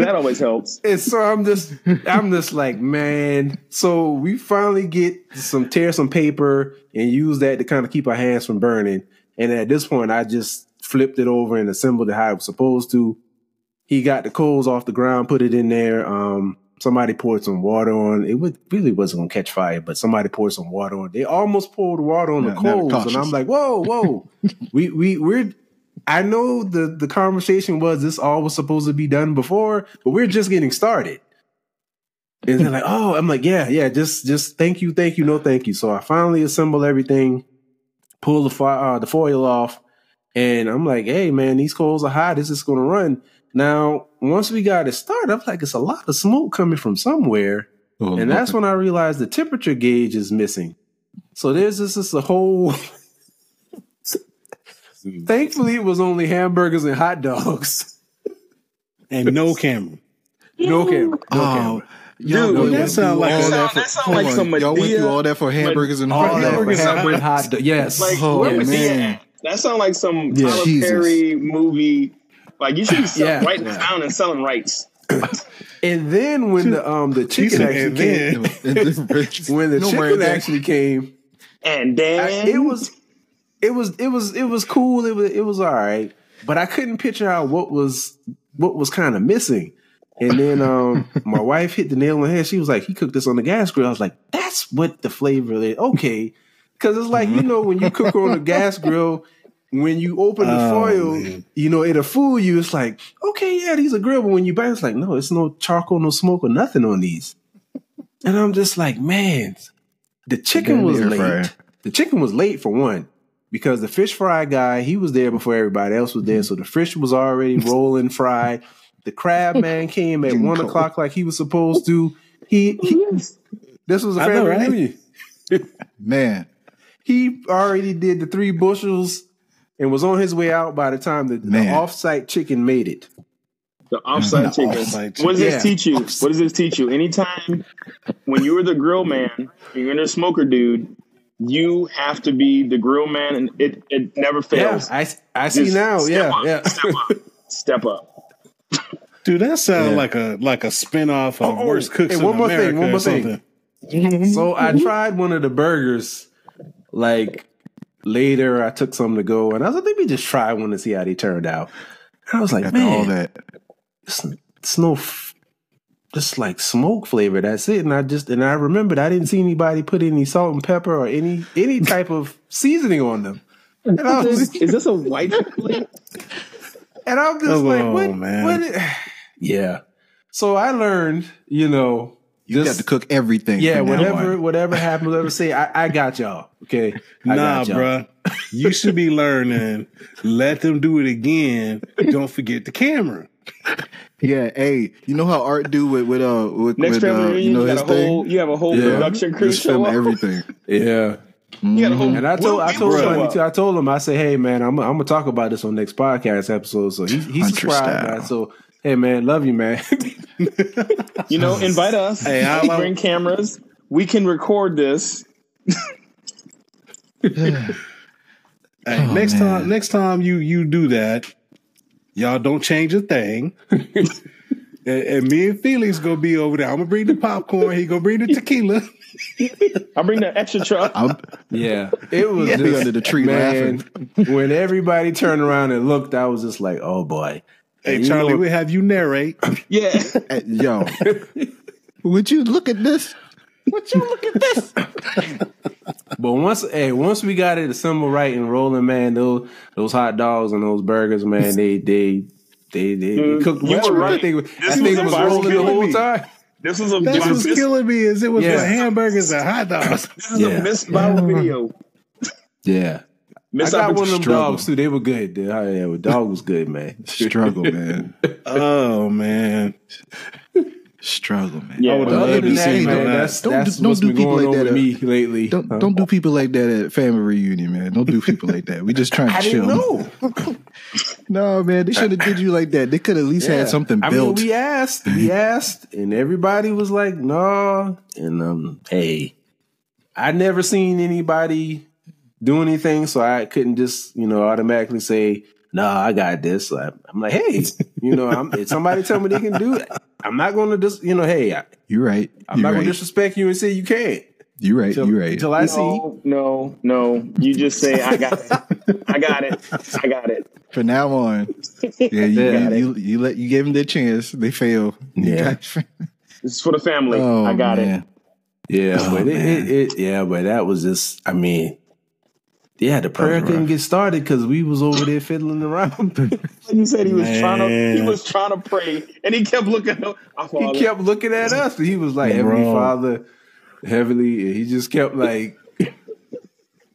that always helps. and so I'm just, I'm just like, man. So we finally get some tear some paper and use that to kind of keep our hands from burning. And at this point, I just flipped it over and assembled it how it was supposed to. He got the coals off the ground, put it in there. Um, somebody poured some water on. It would, really wasn't gonna catch fire, but somebody poured some water on. They almost poured water on the now they're coals, and. I'm like, whoa, whoa. we we we're. I know the the conversation was this all was supposed to be done before, but we're just getting started. And they're like, oh, I'm like, yeah, yeah, just just thank you, thank you, no thank you. So I finally assemble everything, pull the fi- uh, the foil off, and I'm like, hey man, these coals are hot. This is gonna run. Now, once we got it started, I'm like, it's a lot of smoke coming from somewhere. Oh, And that's when I realized the temperature gauge is missing. So there's just this a whole. Thankfully, it was only hamburgers and hot dogs. And no camera. No camera. No Oh, camera. y'all Dude, went that through sound like- all that that sound- for- that sound like on. some Y'all went through all that for hamburgers and all hot that that dogs. for hamburgers and hot dog. Yes. Like Oh, man. That sounds like some Yeah. Tyler Jesus. Perry movie. Like you should be Yeah. writing down and selling rights. And then when the um the chicken said, actually "And came, when the Don't chicken worry, Dan. actually came, And I- then it was it was it was it was cool. It was it was all right, but I couldn't picture out what was what was kind of missing. And then um my wife hit the nail on the head. She was like, "He cooked this on the gas grill." I was like, "That's what the flavor is." Okay, because it's like you know when you cook on the gas grill. When you open the Oh, foil, man. you know it'll fool you. It's like, okay, yeah, these are grill, but when you buy, it, it's like, no, it's no charcoal, no smoke, or nothing on these. And I'm just like, man, the chicken was air late. fryer. The chicken was late for one because the fish fry guy he was there before everybody else was there, mm-hmm. so the fish was already rolling fried. The crab man came at Getting one cold. o'clock like he was supposed to. He, he this was a I know, family right? Man, He already did the three bushels and was on his way out by the time the, the Man. offsite chicken made it. The offside chicken. offside What does chicken. this teach you? What does this teach you? Anytime when you're the grill man, you're in the smoker dude, you have to be the grill man, and it, it never Yeah, fails. I, I see Just now. step Yeah, up, yeah. Step up. Step up. Dude, that sounds Yeah. like a like a spinoff of Oh, Worst Cooks and in one more thing, America one or more thing. So I tried one of the burgers like later. I took some to go, and I was like, let me just try one to see how they turned out. And I was like, after man, all that, it's, it's no, just like smoke flavor. That's it. And I just and I remembered I didn't see anybody put any salt and pepper or any any type of seasoning on them. And I was, Is, is this a white and I'm just Oh, like, what? man. What? yeah. So I learned, you know, you just- got to cook everything. Yeah, whatever, on. whatever happens, whatever say, I, I got y'all. Okay, I Nah, got y'all. bruh. You should be learning. Let them do it again. Don't forget the camera. Yeah, hey, you know how Art do with with uh with, Next with family uh, reunion, you know you, his got a whole, you have a whole Yeah. production crew Just film everything. Yeah, You got a whole, and I told I told show him too. I told him I said, hey man, I'm I'm gonna talk about this on next podcast episode. So he he Hunter subscribed. style. So hey man, love you man. You know, invite us. Hey, I we love- bring cameras. We can record this. Hey, Oh, next man. time, next time you you do that, y'all don't change a thing. and, and me and Felix gonna be over there. I'm gonna bring the popcorn. He gonna bring the tequila. I'll bring the extra truck. I'm, yeah, it was Yeah. just, under the tree man. when everybody turned around and looked, I was just like, oh boy. Hey, And you Charlie, know- we have you narrate. Yeah. yo, would you look at this? Would you look at this? But once, hey, once we got it assembled right and rolling, man, those those hot dogs and those burgers, man, they they they they, Dude, mm-hmm. cooked you well. were right. That thing, This that thing was was rolling the whole killing time. This was a That's what's this, killing me is it was Yeah. for hamburgers and hot dogs. this is Yeah. a missed viral video. Yeah, I Missed got one of them struggle. dogs too. They were good. Dude. Oh, yeah, the dog was good, man. Struggle, man. Oh man. Struggle, man. Yeah. I would've other to than see that, that. man, that's Don't that's do- don't do people like that, with me lately. Don't Huh? don't do people like that at family reunion, man. Don't do people like that. We just trying to I chill. didn't. No, man, they should have did you like that. They could at least Yeah. had something I built. mean, we asked, we asked, and everybody was like, "No." And um, hey, I never seen anybody do anything, so I couldn't just you know automatically say, "No, I got this." I, I'm like, "Hey, you know, I'm, if somebody tell me they can do it, I'm not going to just you know, hey, I, You're right. I'm You're not going to disrespect you and say you can't." You're right. Till, You're right. Until I see, No, no, no. You just say, I got it. I got it. I got it. For now on, yeah, you, you, you, you let you gave them their chance. They fail. Yeah. This is for the family. oh, I got it. yeah, Oh, but it, it, it, yeah, but that was just, I mean. Yeah, the prayer couldn't get started because we was over there fiddling around. He said he was trying to. He was trying to pray, and he kept looking up. He kept looking at us. He was like, Heavenly Bro. Father, heavenly. He just kept like,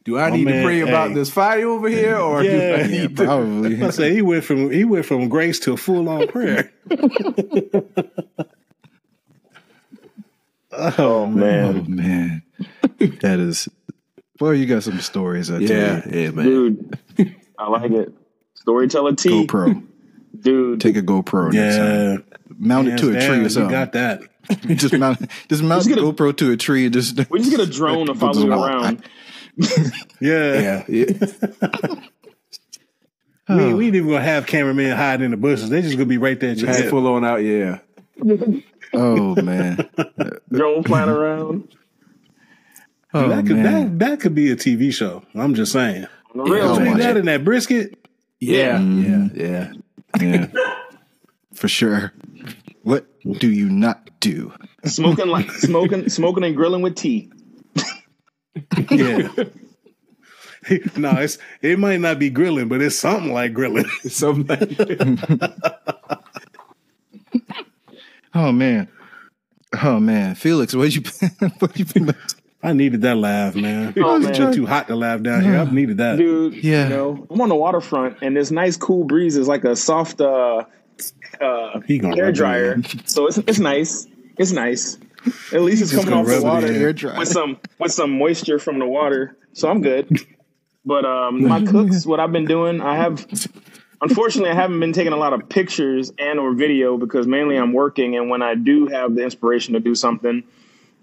Do I My need to man, pray about hey. this fire over here, or do I Yeah. Yeah, need to? probably. I say he went from he went from grace to a full on prayer. oh man, Oh man. man, that is. Boy, you got some stories. I tell Yeah, you. yeah, man. dude. I like it. Storyteller Tee, GoPro. dude. Take a GoPro. next time. Yeah. Mount it to a tree down, or You something. got that. just mount, just mount Just a- GoPro to a tree and just. we just get a drone to follow him I- around. Yeah. Yeah, yeah. We, oh. we ain't even gonna have cameramen hiding in the bushes. They just gonna be right there. at your Head full on out. Yeah, Oh man. Drone flying around. Oh that could man. that, that could be a TV show. I'm just saying. On the real, Between that it. and that brisket, yeah, Mhm. yeah, yeah. Yeah. For sure. What do you not do? smoking like smoking, smoking and grilling with Tee. yeah. no, it's it might not be grilling, but it's something like grilling. Something like Oh man. Oh man. Felix, what you what you been up to? I needed that laugh, man. Oh, it's man. too hot to laugh down here. I've needed that. dude. Yeah. You know, I'm on the waterfront, and this nice cool breeze is like a soft uh, uh, He hair rub it dryer. So it's it's nice. It's nice. At least it's Just coming off the water in. Hair dry. with some with some moisture from the water. So I'm good. But um, my cooks, what I've been doing, I have. Unfortunately, I haven't been taking a lot of pictures and or video because mainly I'm working, and when I do have the inspiration to do something,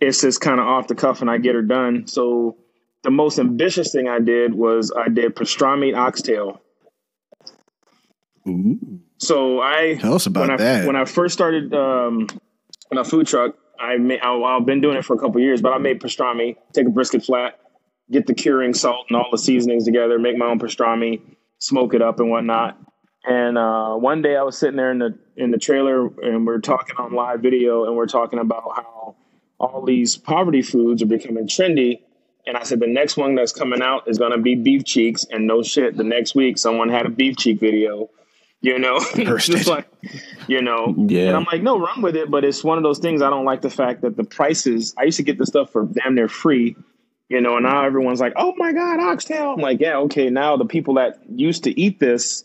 it's just kind of off the cuff and I get her done. So the most ambitious thing I did was I did pastrami oxtail. Ooh. So I Tell us about when I that. when I first started um, in a food truck, I made, I, I've been doing it for a couple years, but I made pastrami. Take a brisket flat, get the curing salt and all the seasonings together, make my own pastrami, smoke it up and whatnot. And uh, one day I was sitting there in the in the trailer, and we are talking on live video, and we're talking about how all these poverty foods are becoming trendy. And I said the next one that's coming out is going to be beef cheeks. And no shit, the next week someone had a beef cheek video. You know, just like, you know, Yeah. and I'm like, no, run with it. But it's one of those things I don't like the fact that the prices. I used to get the stuff for damn near free, you know, and now everyone's like, oh my god, oxtail. I'm like, yeah, okay. Now the people that used to eat this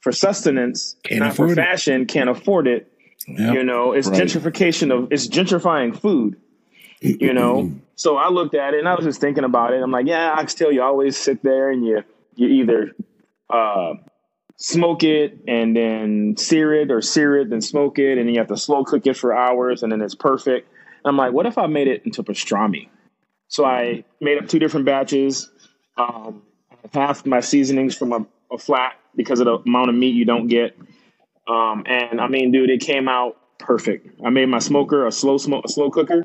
for sustenance, Can't not for afford it. fashion, can't afford it. Yep. You know, it's Right. gentrification of it's gentrifying food. You know, so I looked at it and I was just thinking about it. I'm like, yeah, I oxtail. You always sit there and you you either uh, smoke it and then sear it, or sear it then smoke it, and then you have to slow cook it for hours, and then it's perfect. And I'm like, what if I made it into pastrami? So I made up two different batches. Um, half my seasonings from a, a flat because of the amount of meat you don't get. Um, and I mean, dude, it came out perfect. I made my smoker a slow smoke, a slow cooker.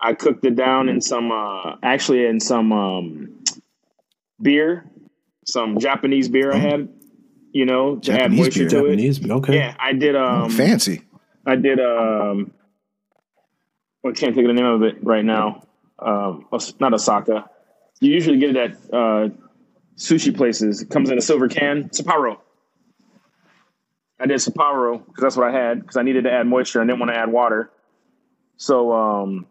I cooked it down in some, uh, actually in some um, beer, some Japanese beer I had. You know, to add Japanese moisture beer. to it. Okay. Yeah, I did. Um, Fancy. I did. Um, I can't think of the name of it right now. Um, not Osaka. You usually get it at uh, sushi places. It comes in a silver can. Sapporo. I did Sapporo because that's what I had because I needed to add moisture. I didn't want to add water. So um,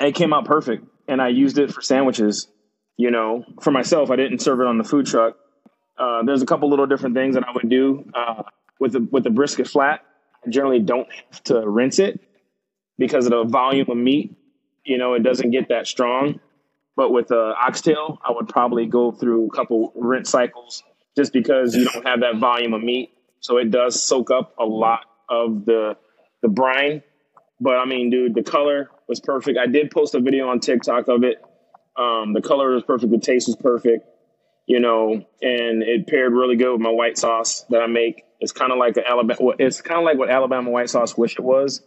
it came out perfect, and I used it for sandwiches. You know, for myself, I didn't serve it on the food truck. Uh, there's a couple little different things that I would do uh, with the with the brisket flat. I generally don't have to rinse it because of the volume of meat. You know, it doesn't get that strong. But with uh, oxtail, I would probably go through a couple rinse cycles just because you don't have that volume of meat. So it does soak up a lot of the the brine. But I mean, dude, the color was perfect. I did post a video on TikTok of it. Um, the color was perfect. The taste was perfect. You know, and it paired really good with my white sauce that I make. It's kind of like an Alabama. It's kind of like what Alabama white sauce wish it was.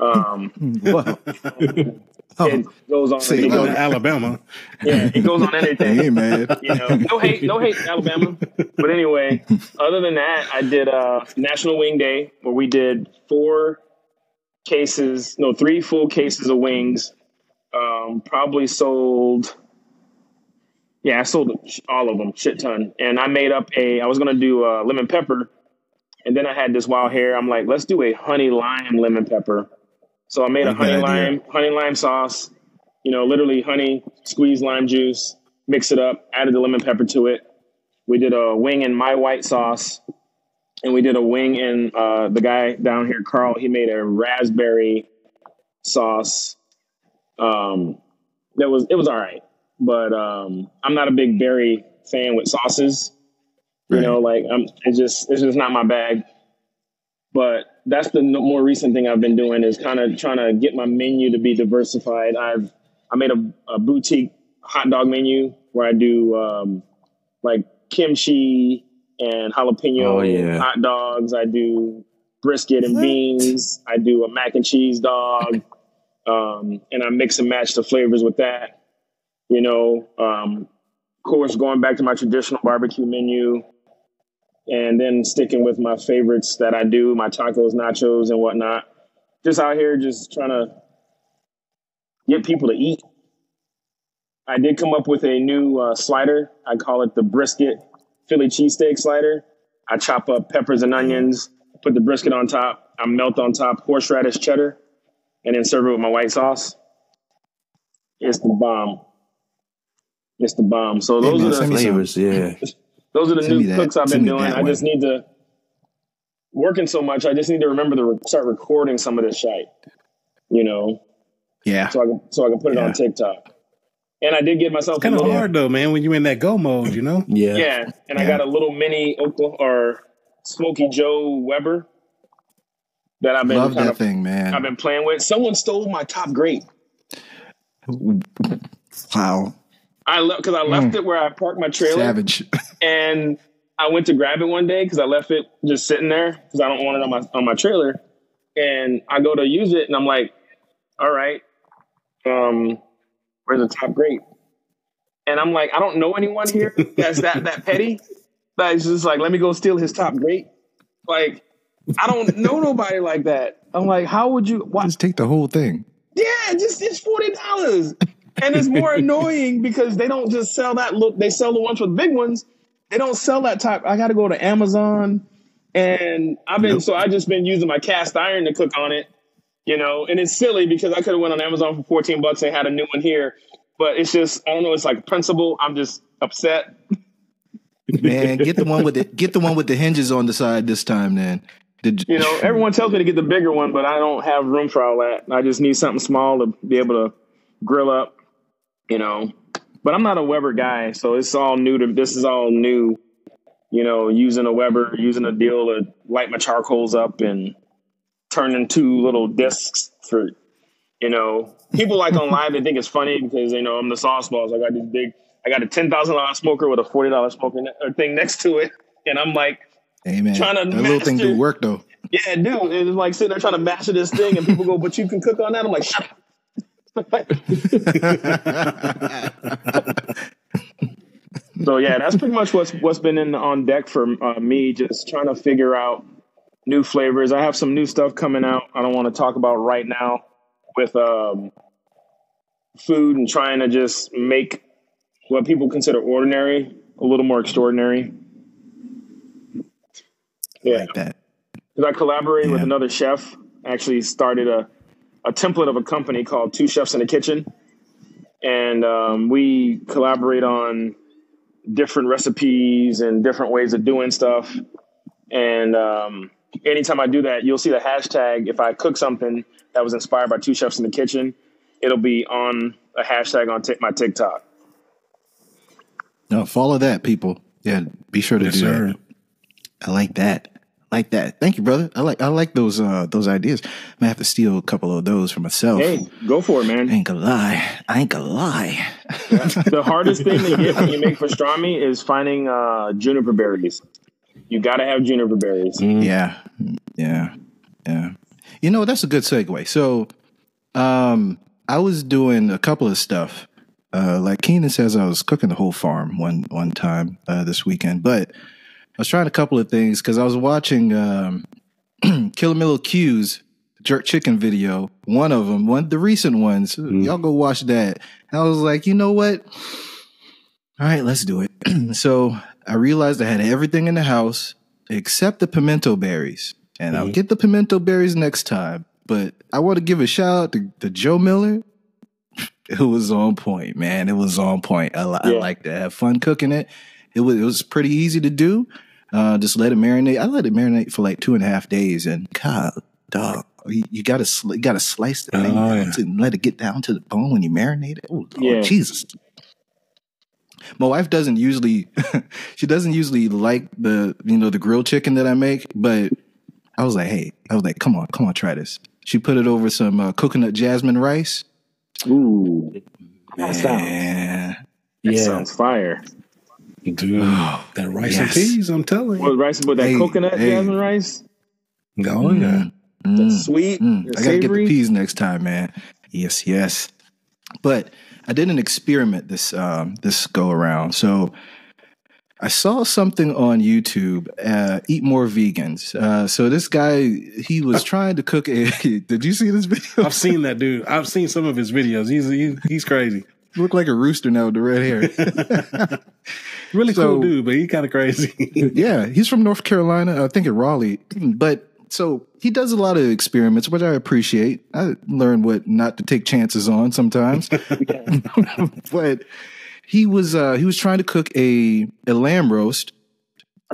Um, it goes on. See, it goes, Alabama. yeah, it goes on anything. hey man. you know, no hate, no hate, Alabama. But anyway, other than that, I did uh, National Wing Day where we did four cases, no, three full cases of wings. Um, probably sold, yeah, I sold all of them, shit ton. And I made up a, I was gonna do uh, lemon pepper, and then I had this wild hair. I'm like, let's do a honey lime lemon pepper. So I made a honey lime, honey lime sauce. You know, literally honey, squeeze lime juice, mix it up, added the lemon pepper to it. We did a wing in my white sauce, and we did a wing and uh, the guy down here, Carl. He made a raspberry sauce. Um, that was it was all right, but um, I'm not a big berry fan with sauces. You Right. know, like I'm it's just it's just not my bag. But that's the no- more recent thing I've been doing is kind of trying to get my menu to be diversified. I've I made a, a boutique hot dog menu where I do um, like kimchi and jalapeno Oh, yeah. hot dogs. I do brisket and beans. I do a mac and cheese dog, um, and I mix and match the flavors with that. You know, um, of course, going back to my traditional barbecue menu, and then sticking with my favorites that I do, my tacos, nachos, and whatnot. Just out here, just trying to get people to eat. I did come up with a new uh, slider. I call it the brisket Philly cheesesteak slider. I chop up peppers and onions, put the brisket on top. I melt on top horseradish cheddar, and then serve it with my white sauce. It's the bomb. It's the bomb. So those man, are the. Flavors, yeah. those are the Send new cooks I've Send been doing. I just need to working so much. I just need to remember to re- start recording some of this shit. You know, Yeah. so I can so I can put it Yeah. on TikTok. And I did get myself kind of little hard though, man, when you in that go mode, you know? Yeah. yeah, and I got a little mini Oklahoma or Smoky Joe Weber that I've been Love kind that of thing, man. I've been playing with. Someone stole my top grade. wow. I left because I left it where I parked my trailer, Savage. and I went to grab it one day because I left it just sitting there because I don't want it on my on my trailer. And I go to use it, and I'm like, "All right, um, where's the top grate?" And I'm like, I don't know anyone here that's that that petty. That's just like, let me go steal his top grate. Like, I don't know nobody like that. I'm like, how would you? Why, Just take the whole thing. yeah, just it's forty dollars, and it's more annoying because they don't just sell that. Look, they sell the ones with big ones. They don't sell that type. I got to go to Amazon, and I've been so I just been using my cast iron to cook on it, you know. And it's silly because I could have went on Amazon for fourteen bucks and had a new one here, but it's just I don't know. It's like principle. I'm just upset. Man, get the one with the get the one with the hinges on the side this time then. Did You know, everyone tells me to get the bigger one, but I don't have room for all that. I just need something small to be able to grill up, you know. But I'm not a Weber guy, so it's all new to this is all new. You know, using a Weber, using a deal to light my charcoals up and turning two little discs for, you know, people like on live they think it's funny because you know I'm the sauce boss. I got this big, I got a ten thousand dollar smoker with a forty dollar smoker ne- or thing next to it, and I'm like, Hey man, trying to that little thing do work though. yeah, dude. It's like sitting there trying to master this thing, and people go, "But you can cook on that." I'm like, "Shut up." so yeah, that's pretty much what's what's been in on deck for uh, me. Just trying to figure out new flavors. I have some new stuff coming out. I don't want to talk about right now with um, food and trying to just make what people consider ordinary a little more extraordinary. Yeah Like that. because I collaborated with another chef. Actually, started a a template of a company called Two Chefs in the Kitchen, and um, we collaborate on different recipes and different ways of doing stuff. And um, anytime I do that, you'll see the hashtag. If I cook something that was inspired by Two Chefs in the Kitchen, it'll be on a hashtag on Tik my TikTok. No, follow that, people. Yeah, be sure to Yes, do sir. that. I like that. I like that. Thank you, brother. I like I like those uh those ideas. I might have to steal a couple of those for myself. Hey, go for it, I man. ain't gonna lie. I ain't gonna lie. the hardest thing to get when you make pastrami is finding uh, juniper berries. You got to have juniper berries. Yeah. Yeah. Yeah. You know, that's a good segue. So um I was doing a couple of stuff. Uh like Keenan says I was cooking the whole farm one one time uh this weekend, but I was trying a couple of things because I was watching um Killamillo Q's jerk chicken video. One of them, one the recent ones. Y'all go watch that. I was like, you know what? All right, let's do it. so I realized I had everything in the house except the pimento berries. And I'll get the pimento berries next time. But I want to give a shout out to, to Joe Miller. It was on point, man. It was on point. I, li- I like to have fun cooking it. It was it was pretty easy to do. Uh, just let it marinate. I let it marinate for like two and a half days, and God, dog, you, you gotta you gotta slice the thing Oh, yeah. and let it get down to the bone when you marinate it. Oh, Lord, Yeah. Jesus! My wife doesn't usually, she doesn't usually like the you know the grilled chicken that I make, but I was like, hey, I was like, come on, come on, try this. She put it over some uh, coconut jasmine rice. Ooh, that sounds, Man, that Yeah. sounds fire. Dude, that rice yes. and peas, I'm telling With you. rice with that Hey, coconut hey. jasmine rice, Oh, yeah. that's sweet, Mm, and I gotta get the peas next time, man. Yes, yes. But I did an experiment this um, this go around. So I saw something on YouTube. Uh, Eat more vegans. Uh, so this guy he was trying to cook a. did you see this video? I've seen that dude. I've seen some of his videos. He's he's, he's crazy. Look like a rooster now with the red hair. Really So- cool dude, but he's kind of crazy. yeah, he's from North Carolina. I think in Raleigh. But so he does a lot of experiments, which I appreciate. I learn what not to take chances on sometimes. but he was uh, he was trying to cook a a lamb roast,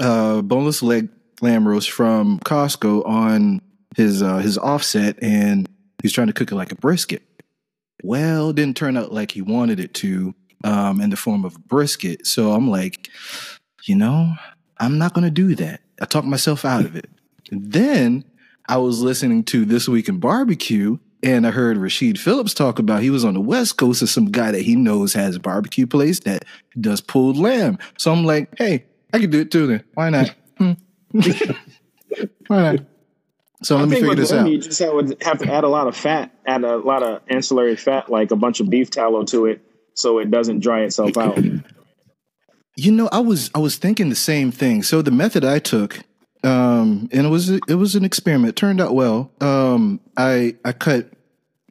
uh, boneless leg lamb roast from Costco on his uh, his offset, and he's trying to cook it like a brisket. Well, it didn't turn out like he wanted it to, um, in the form of brisket. So I'm like, you know, I'm not going to do that. I talked myself out of it. And then I was listening to This Week in Barbecue, and I heard Rashid Phillips talk about he was on the West Coast of some guy that he knows has a barbecue place that does pulled lamb. So I'm like, hey, I could do it too then. Why not? Hmm. Why not? So let I me figure this out. you just would have to add a lot of fat, add a lot of ancillary fat, like a bunch of beef tallow to it, so it doesn't dry itself out. You know, I was I was thinking the same thing. So the method I took, um, and it was it was an experiment. It turned out well. Um, I I cut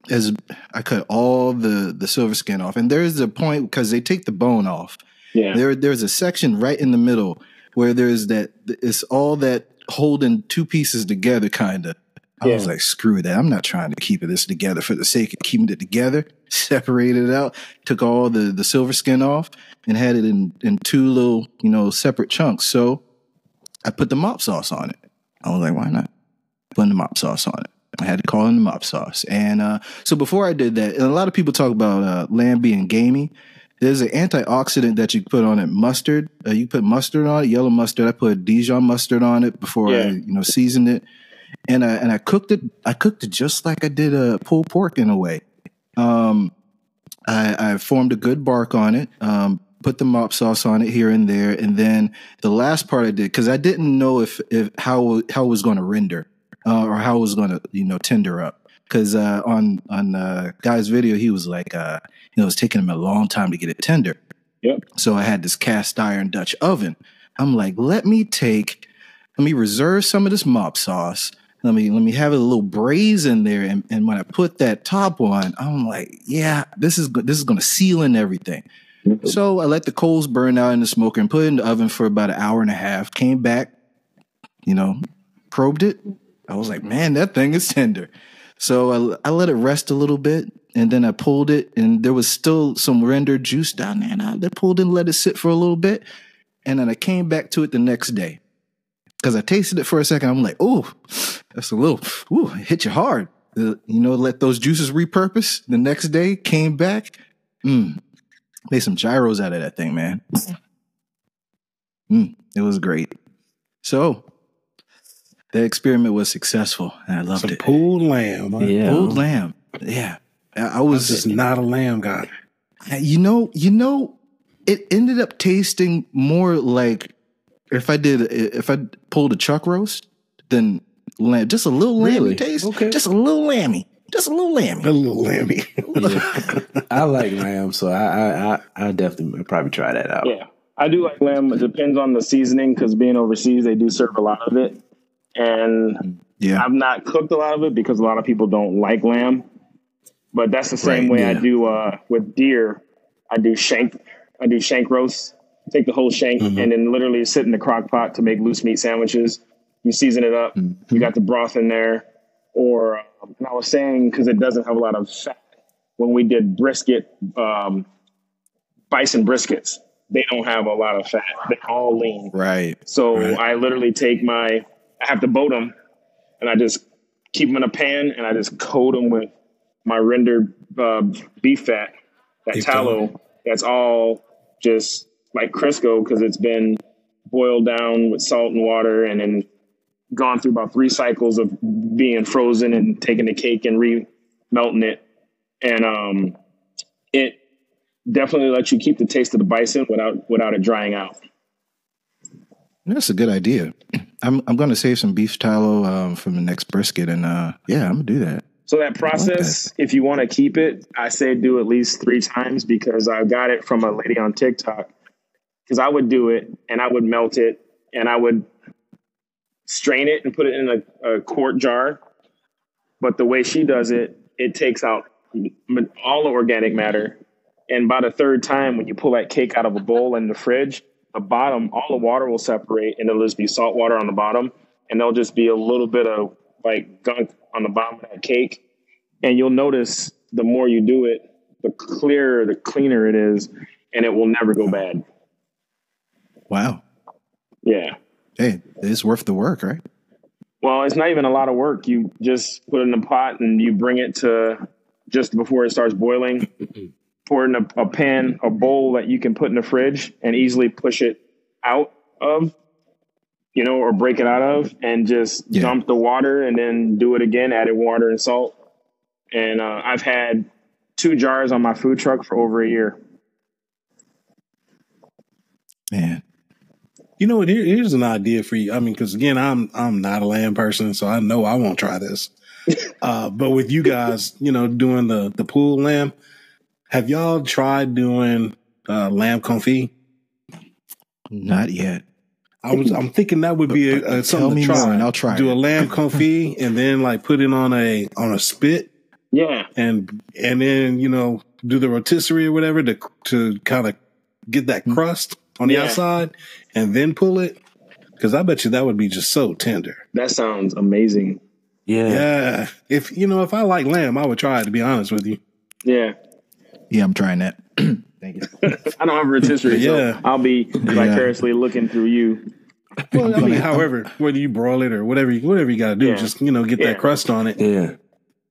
as I cut all the the silver skin off, and there's a point because they take the bone off. Yeah, There there's a section right in the middle where there's that it's all that holding two pieces together, kind of. I was like, screw that. I'm not trying to keep this together for the sake of keeping it together. Separated it out, took all the, the silver skin off and had it in, in two little, you know, separate chunks. So I put the mop sauce on it. I was like, why not? Putting the mop sauce on it. I had to call in the mop sauce. And uh, so before I did that, and a lot of people talk about uh, lamb being gamey. There's an antioxidant that you put on it, mustard. Uh, you put mustard on it, yellow mustard. I put Dijon mustard on it before I, you know, seasoned it, and I and I cooked it. I cooked it just like I did a pulled pork in a way. Um, I, I formed a good bark on it. Um, put the mop sauce on it here and there, and then the last part I did because I didn't know if if how how it was going to render uh, or how it was going to you know tender up. Because uh, on on uh, guy's video, he was like, uh, you know, it was taking him a long time to get it tender. Yep. So I had this cast iron Dutch oven. I'm like, let me take, let me reserve some of this mop sauce. Let me let me have a little braise in there, and, and when I put that top on, I'm like, yeah, this is this is going to seal in everything. So I let the coals burn out in the smoker and put it in the oven for about an hour and a half. Came back, you know, probed it. I was like, man, that thing is tender. So I, I let it rest a little bit, and then I pulled it, and there was still some rendered juice down there. And I pulled it and let it sit for a little bit, and then I came back to it the next day because I tasted it for a second. I'm like, oh, that's a little, ooh, it hit you hard. Uh, you know, let those juices repurpose. The next day, came back, mm, made some gyros out of that thing, man. Mm, it was great. So the experiment was successful, and I loved Some it. pulled lamb. huh? Yeah. Pulled lamb, yeah. I I I'm was just not a lamb guy. you know, you know, it ended up tasting more like if I did if I pulled a chuck roast than lamb, just a little lammy Really? taste, Okay. just a little lammy, just a little lammy. A little lammy. I like lamb, so I I I, I definitely probably try that out. yeah. I do like lamb. It depends on the seasoning because being overseas, they do serve a lot of it, and Yeah, I've not cooked a lot of it because a lot of people don't like lamb. But that's the same Right, way I do uh, with deer. I do shank. I do shank roast. Take the whole shank Mm-hmm. and then literally sit in the crock pot to make loose meat sandwiches. You season it up. Mm-hmm. You got the broth in there. Or um, and I was saying because it doesn't have a lot of fat. When we did brisket, um, bison briskets, they don't have a lot of fat. They're all lean. right. So Right. I literally take my, I have to boat them, and I just keep them in a pan, and I just coat them with my rendered uh, beef fat, that Beef tallow. That's all just like Crisco because it's been boiled down with salt and water, and then gone through about three cycles of being frozen and taking the cake and re melting it, and um, it definitely lets you keep the taste of the bison without without it drying out. That's a good idea. I'm I'm going to save some beef tallow um, from the next brisket, and uh, yeah, I'm gonna do that. So that process, if you want to keep it, I say do at least three times because I got it from a lady on TikTok. Because I would do it and I would melt it and I would strain it and put it in a, a quart jar. But the way she does it, it takes out all the organic matter. And by the third time, when you pull that cake out of a bowl in the fridge, the bottom, all the water will separate and it'll just be salt water on the bottom. and there'll just be a little bit of like gunk on the bottom of that cake. And you'll notice the more you do it, the clearer, the cleaner it is, and it will never go bad. Wow. Yeah. Hey, it's worth the work, right? Well, it's not even a lot of work. You just put it in a pot and you bring it to just before it starts boiling. pour it in a, a pan, a bowl that you can put in the fridge and easily push it out of, you know, or break it out of, and just Yeah. dump the water and then do it again, added water and salt. And uh, I've had two jars on my food truck for over a year. Man. You know what? Here, here's an idea for you. I mean, because again, I'm I'm not a lamb person, so I know I won't try this. uh, but with you guys, you know, doing the the pool lamb, have y'all tried doing uh, lamb confit? Not yet. I was I'm thinking that would be a, a, Tell something me to try. more and I'll try Do it. a lamb confit and then like put it on a on a spit Yeah. and and then you know do the rotisserie or whatever to to kind of get that crust on the Yeah. outside and then pull it because I bet you that would be just so tender. That sounds amazing. Yeah. Yeah, if you know if I like lamb, I would try it. To be honest with you, Yeah. Yeah, I'm trying that. Thank you. I don't have a rotisserie, Yeah. so I'll be vicariously looking through you. well, I mean, however, whether you broil it or whatever, you, whatever you got to do, Yeah. just you know get Yeah. that crust on it. Yeah.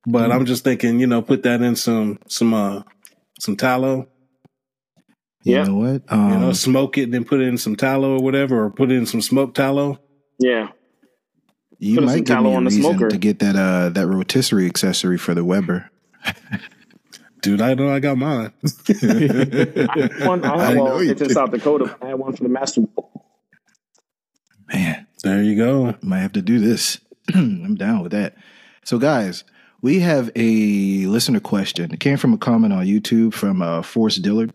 But I'm just thinking, you know, put that in some some uh some tallow, You Yeah. know what? Um, you know, smoke it, and then put it in some tallow or whatever, or put it in some smoked tallow. Yeah. you put some might give tallow me a on the reason smoker. to get that uh that rotisserie accessory for the Weber. Dude, I know I got mine. I had one, I I had, know well, it's in. South Dakota. I had one for the master. Man, there you go. might have to do this. I'm down with that. So, guys, we have a listener question. It came from a comment on YouTube from uh, Forrest Dillard.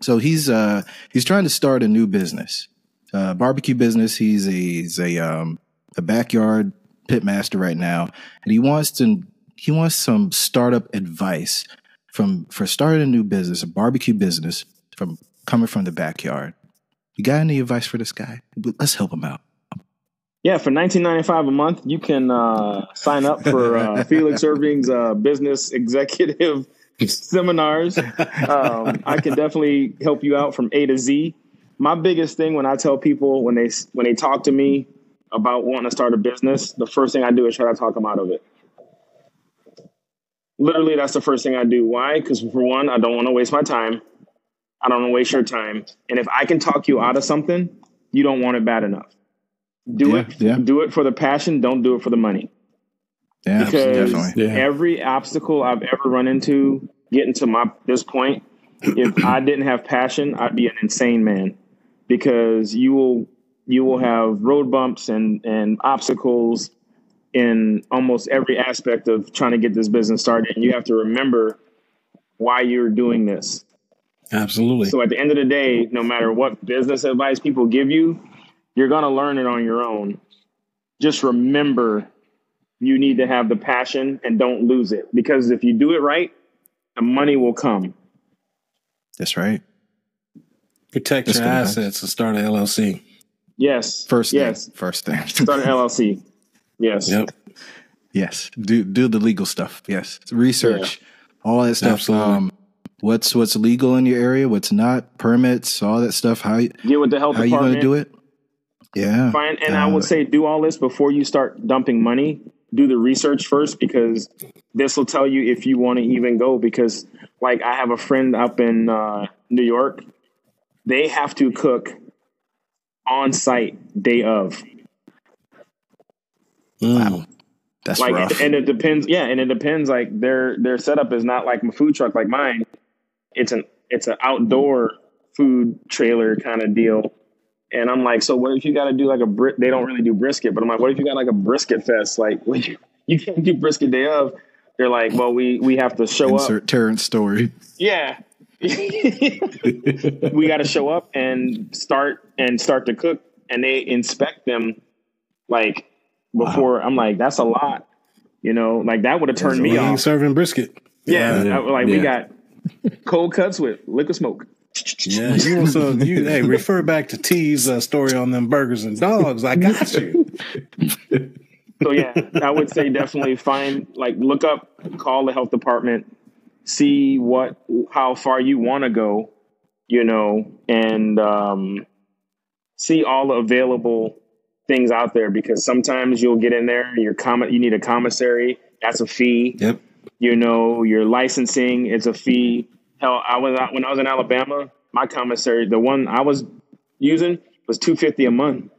So he's uh he's trying to start a new business, uh, barbecue business. He's a he's a um a backyard pit master right now, and he wants to he wants some startup advice from for starting a new business, a barbecue business from coming from the backyard. You got any advice for this guy? Let's help him out. Yeah, for nineteen ninety five a month, you can uh, sign up for uh, Felix Irving's uh, business executive seminars. Um, I can definitely help you out from A to Z. My biggest thing when I tell people when they when they talk to me about wanting to start a business, the first thing I do is try to talk them out of it. Literally, that's the first thing I do. Why? Because for one, I don't want to waste my time. I don't want to waste your time. And if I can talk you out of something, you don't want it bad enough. Do Yeah, it. yeah. Do it for the passion. Don't do it for the money. Yeah, Because definitely. Yeah. every obstacle I've ever run into getting to my this point, if I didn't have passion, I'd be an insane man. Because you will you will have road bumps and and obstacles in almost every aspect of trying to get this business started, and you have to remember why you're doing this. Absolutely. So at the end of the day, no matter what business advice people give you, you're going to learn it on your own. Just remember you need to have the passion and don't lose it because if you do it right, the money will come. That's right. Protect That's your good advice. assets and start an LLC. Yes. First thing. Yes. First thing. Start an LLC. Yes. Yep. yes. Do do the legal stuff. Yes. Research. All that stuff. Absolutely. Um what's what's legal in your area, what's not, permits, all that stuff. How you Get with the health how you department. gonna do it? Yeah. Fine. And I Uh, would say do all this before you start dumping money. Do the research first because this will tell you if you want to even go. Because, like, I have a friend up in uh, New York. They have to cook on site day of. Mm. That's Like, rough. and it depends. Yeah, and it depends. Like their their setup is not like my food truck like mine. It's an it's an outdoor food trailer kind of deal. And I'm like, so what if you got to do like a bri- they don't really do brisket, but I'm like, what if you got like a brisket fest? Like, what you you can't do brisket day of. They're like, well, we we have to show up. Insert Terrance story. Yeah. we got to show up and start and start to cook and they inspect them like before I'm like that's a lot. You know, like that would have turned We me ain't off. serving brisket. Yeah, Yeah. I- like we got cold cuts with liquid smoke. Yeah, you want some? You hey, refer back to Tee's uh, story on them burgers and dogs. I got you. So yeah, I would say definitely find like look up, call the health department, see what how far you want to go, you know, and um, see all the available things out there because sometimes you'll get in there, your comment you need a commissary, that's a fee. Yep. You know, your licensing is a fee. Hell, I was out when I was in Alabama, my commissary, the one I was using was two fifty a month.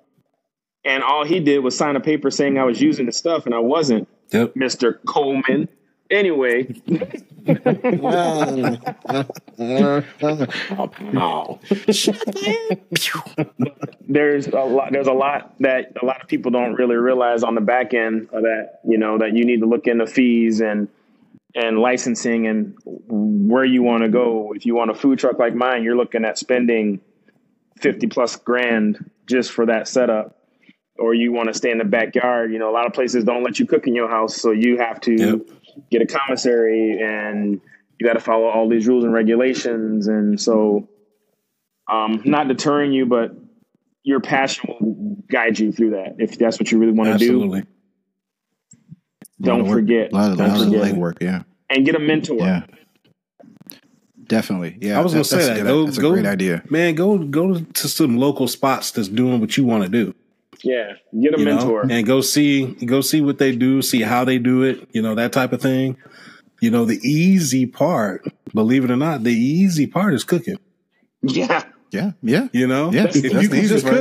And all he did was sign a paper saying I was using the stuff and I wasn't, Yep. Mr. Coleman. Anyway, there's a lot there's a lot that a lot of people don't really realize on the back end of that, you know, that you need to look into fees and and licensing and where you want to go. If you want a food truck like mine, you're looking at spending 50 plus grand just for that setup. Or you want to stay in the backyard, you know, a lot of places don't let you cook in your house, so you have to Yep. get a commissary and you got to follow all these rules and regulations and so um not deterring you but your passion will guide you through that if that's what you really want to do Absolutely. don't forget A lot of, don't lot of forget legwork, yeah. and get a mentor Yeah. Definitely. Yeah. I was gonna say that. a good- Go, that's a go, great idea. man. Go, go to some local spots that's doing what you want to do. yeah get a you know, mentor and go see go see what they do, see how they do it, you know, that type of thing. You know, the easy part, believe it or not, the easy part is cooking. yeah Yeah. Yeah. You know, Yeah. if you could just easiest part.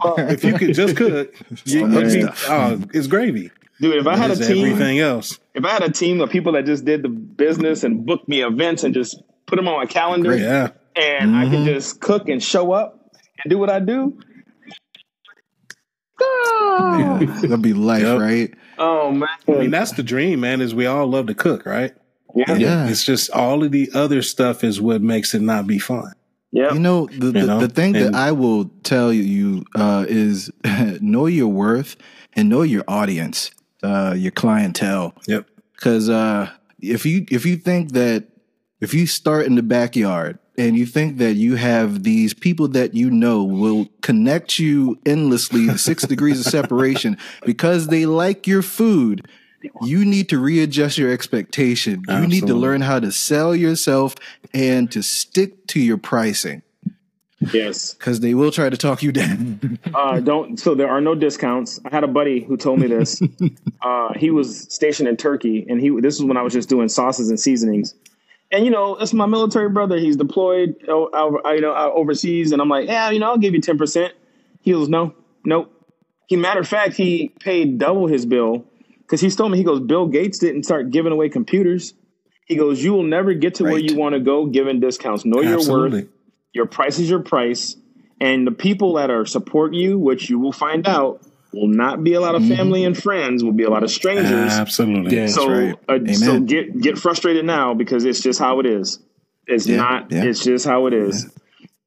cook, if you could just cook, you, you'd be, stuff. oh, it's gravy. Dude if i had a team everything else. if i had a team of people that just did the business and booked me events and just put them on my calendar Yeah, and i Mm-hmm. can just cook and show up and do what i do Yeah. That'll be life, Yep. right? oh man I mean that's the dream, man. Is we all love to cook, right? yeah Yeah. It's just all of the other stuff is what makes it not be fun. yeah You know, the, the, know, the thing and- that I will tell you uh, is know your worth and know your audience, uh, your clientele. Yep. Because uh, if you if you think that if you start in the backyard and you think that you have these people that you know will connect you endlessly, six degrees of separation, because they like your food, you need to readjust your expectation. You need to learn how to sell yourself and to stick to your pricing yes because they will try to talk you down. Uh, don't. So there are no discounts. I had a buddy who told me this. uh, he was stationed in Turkey, and he. This was when I was just doing sauces and seasonings. And you know, it's my military brother. He's deployed, uh, you know, overseas, and I'm like, yeah, you know, I'll give you ten percent. He goes, no, nope. He, matter of fact, he paid double his bill because he's told me he goes, Bill Gates didn't start giving away computers. He goes, you will never get to where you want to go giving discounts. Know your Absolutely. worth. Your price is your price, and the people that are support you, which you will find out, will not be a lot of Mm-hmm. family and friends. Will be a lot of strangers. Absolutely. Yeah. so, right. uh, so get get frustrated now because it's just how it is. It's Yeah, not. yeah. It's just how it is.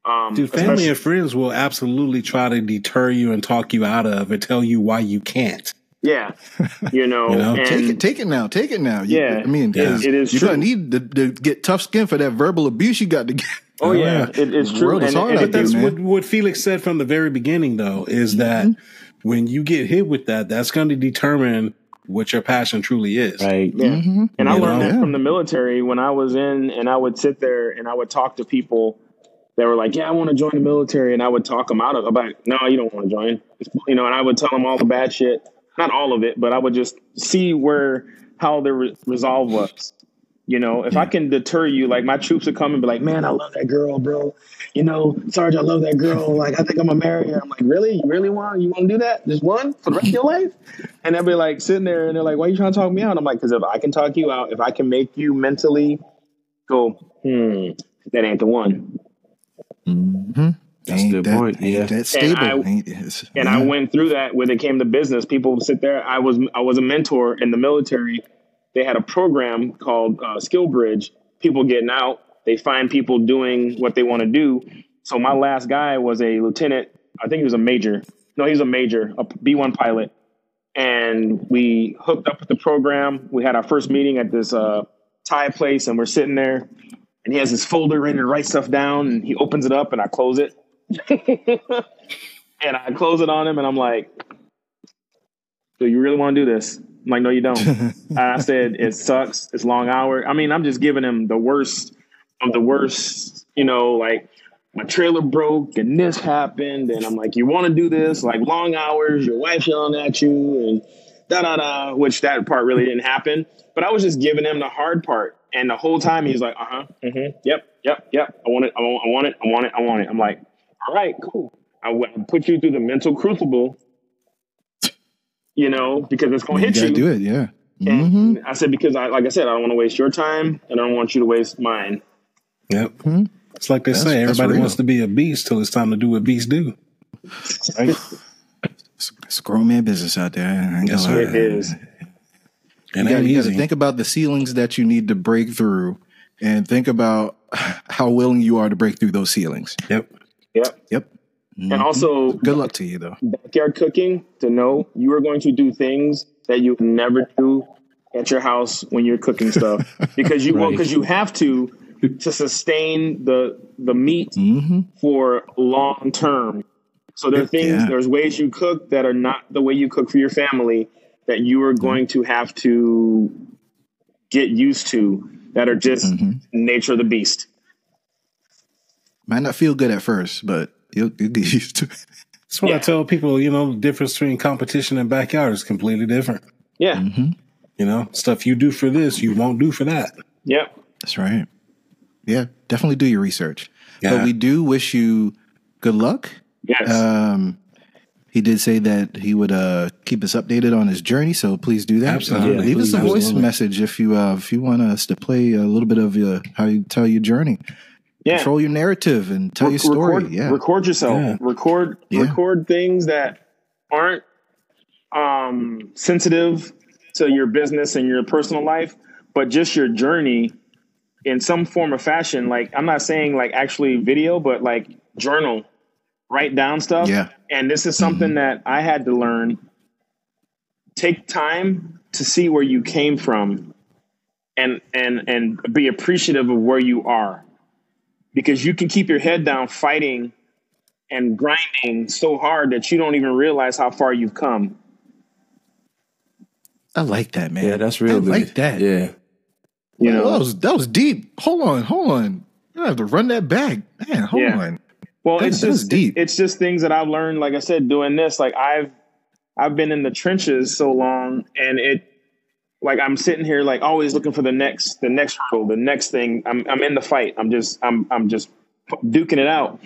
Um, Dude, family and friends will absolutely try to deter you and talk you out of and tell you why you can't. Yeah, you know, You know? and take it, take it now, take it now. You- Yeah, I mean, it- 'cause it is You're true. gonna need to, to get tough skin for that verbal abuse you got to get. oh yeah, it, it's The true. world is And- hard and out it- there, That's man. what, what Felix said from the very beginning, though, is that when you get hit with that, that's going to determine what your passion truly is. Right. Yeah. Mm-hmm. And I learned know? that from the military when I was in, and I would sit there and I would talk to people that were like, "Yeah, I want to join the military," and I would talk them out of. about, "No, you don't want to join," you know. And I would tell them all the bad shit, not all of it, but I would just see where how their re- resolve was. You know, if I can deter you, like my troops would come and be like, "Man, I love that girl, bro. You know, Sarge, I love that girl. Like, I think I'm gonna marry her." I'm like, "Really? You really want? You want to do that? Just one for the rest of your life?" And they'll be like sitting there and they're like, why are you trying to talk me out? I'm like, because if I can talk you out, if I can make you mentally go, hmm, that ain't the one. Mm-hmm. That's a ain't good that, point, Ain't yeah. that stable? I- ain't, And yeah. I went through that when it came to business. People sit there. I was I was a mentor in the military. They had a program called uh, SkillBridge. People getting out, they find people doing what they want to do. So my last guy was a lieutenant. I think he was a major. No, he was a major, a B one pilot. And we hooked up with the program. We had our first meeting at this uh, Thai place, and we're sitting there. and he has his folder ready to write stuff down, and he opens it up, and I close it, and I close it on him, and I'm like, "Do you really want to do this?" I'm like, "No, you don't." I said, "It sucks. It's long hour." I mean, I'm just giving him the worst of the worst. You know, like my trailer broke and this happened, and I'm like, "You want to do this? Like long hours. Your wife yelling at you, and da da da." Which that part really didn't happen, but I was just giving him the hard part. And the whole time he's like, uh huh, mm-hmm, yep, yep, yep. I want it, I want, I want it, I want it, I want it. I'm like, all right, cool. I will put you through the mental crucible, you know, because it's going to hit gotta you. do it, yeah. And hmm I said, because I, like I said, I don't want to waste your time and I don't want you to waste mine. Yep. Mhm. It's like they That's- say, everybody wants to be a beast till it's time to do what beasts do. Right? It's, it's a grown man business out there. I ain't Yes, sir. It is. And you gotta, you gotta think about the ceilings that you need to break through and think about how willing you are to break through those ceilings. Yep. Yep. Yep. And also, Good luck to you though. backyard cooking to know you are going to do things that you never do at your house when you're cooking stuff because you well because you have to to sustain the the meat hmm for long term. So there are things, Yeah. there's ways you cook that are not the way you cook for your family that you are going to have to get used to that are just Mhm. nature of the beast. Might not feel good at first, but you'll, you'll get used to it. That's what I tell people, you know, the difference between competition and backyard is completely different. Yeah. hmm You know, stuff you do for this, you won't do for that. Yep. That's right. Yeah, definitely do your research. Yeah. But we do wish you good luck. Yes. Um, he did say that he would uh, keep us updated on his journey, so please do that. Absolutely. Uh, leave us a voice absolutely. message if you uh, if you want us to play a little bit of uh, how you tell your journey. Yeah. Control your narrative and tell Re- your story. Record, yeah, record yourself. Yeah. Record Yeah. record things that aren't um, sensitive to your business and your personal life, but just your journey in some form or fashion. Like I'm not saying like actually video, but like journal, write down stuff. Yeah. And this is something that I had to learn. Take time to see where you came from and and and be appreciative of where you are because you can keep your head down fighting and grinding so hard that you don't even realize how far you've come. I like that, man. Yeah, that's real I good. like that. Yeah. You know, that was that was deep. Hold on, hold on. I have to run that back, man. Hold Yeah. on. well, that- it's just deep. it's just things that I've learned. Like I said, doing this, like I've I've been in the trenches so long, and it like I'm sitting here like always looking for the next the next hurdle, the next thing. I'm I'm in the fight. I'm just I'm I'm just duking it out.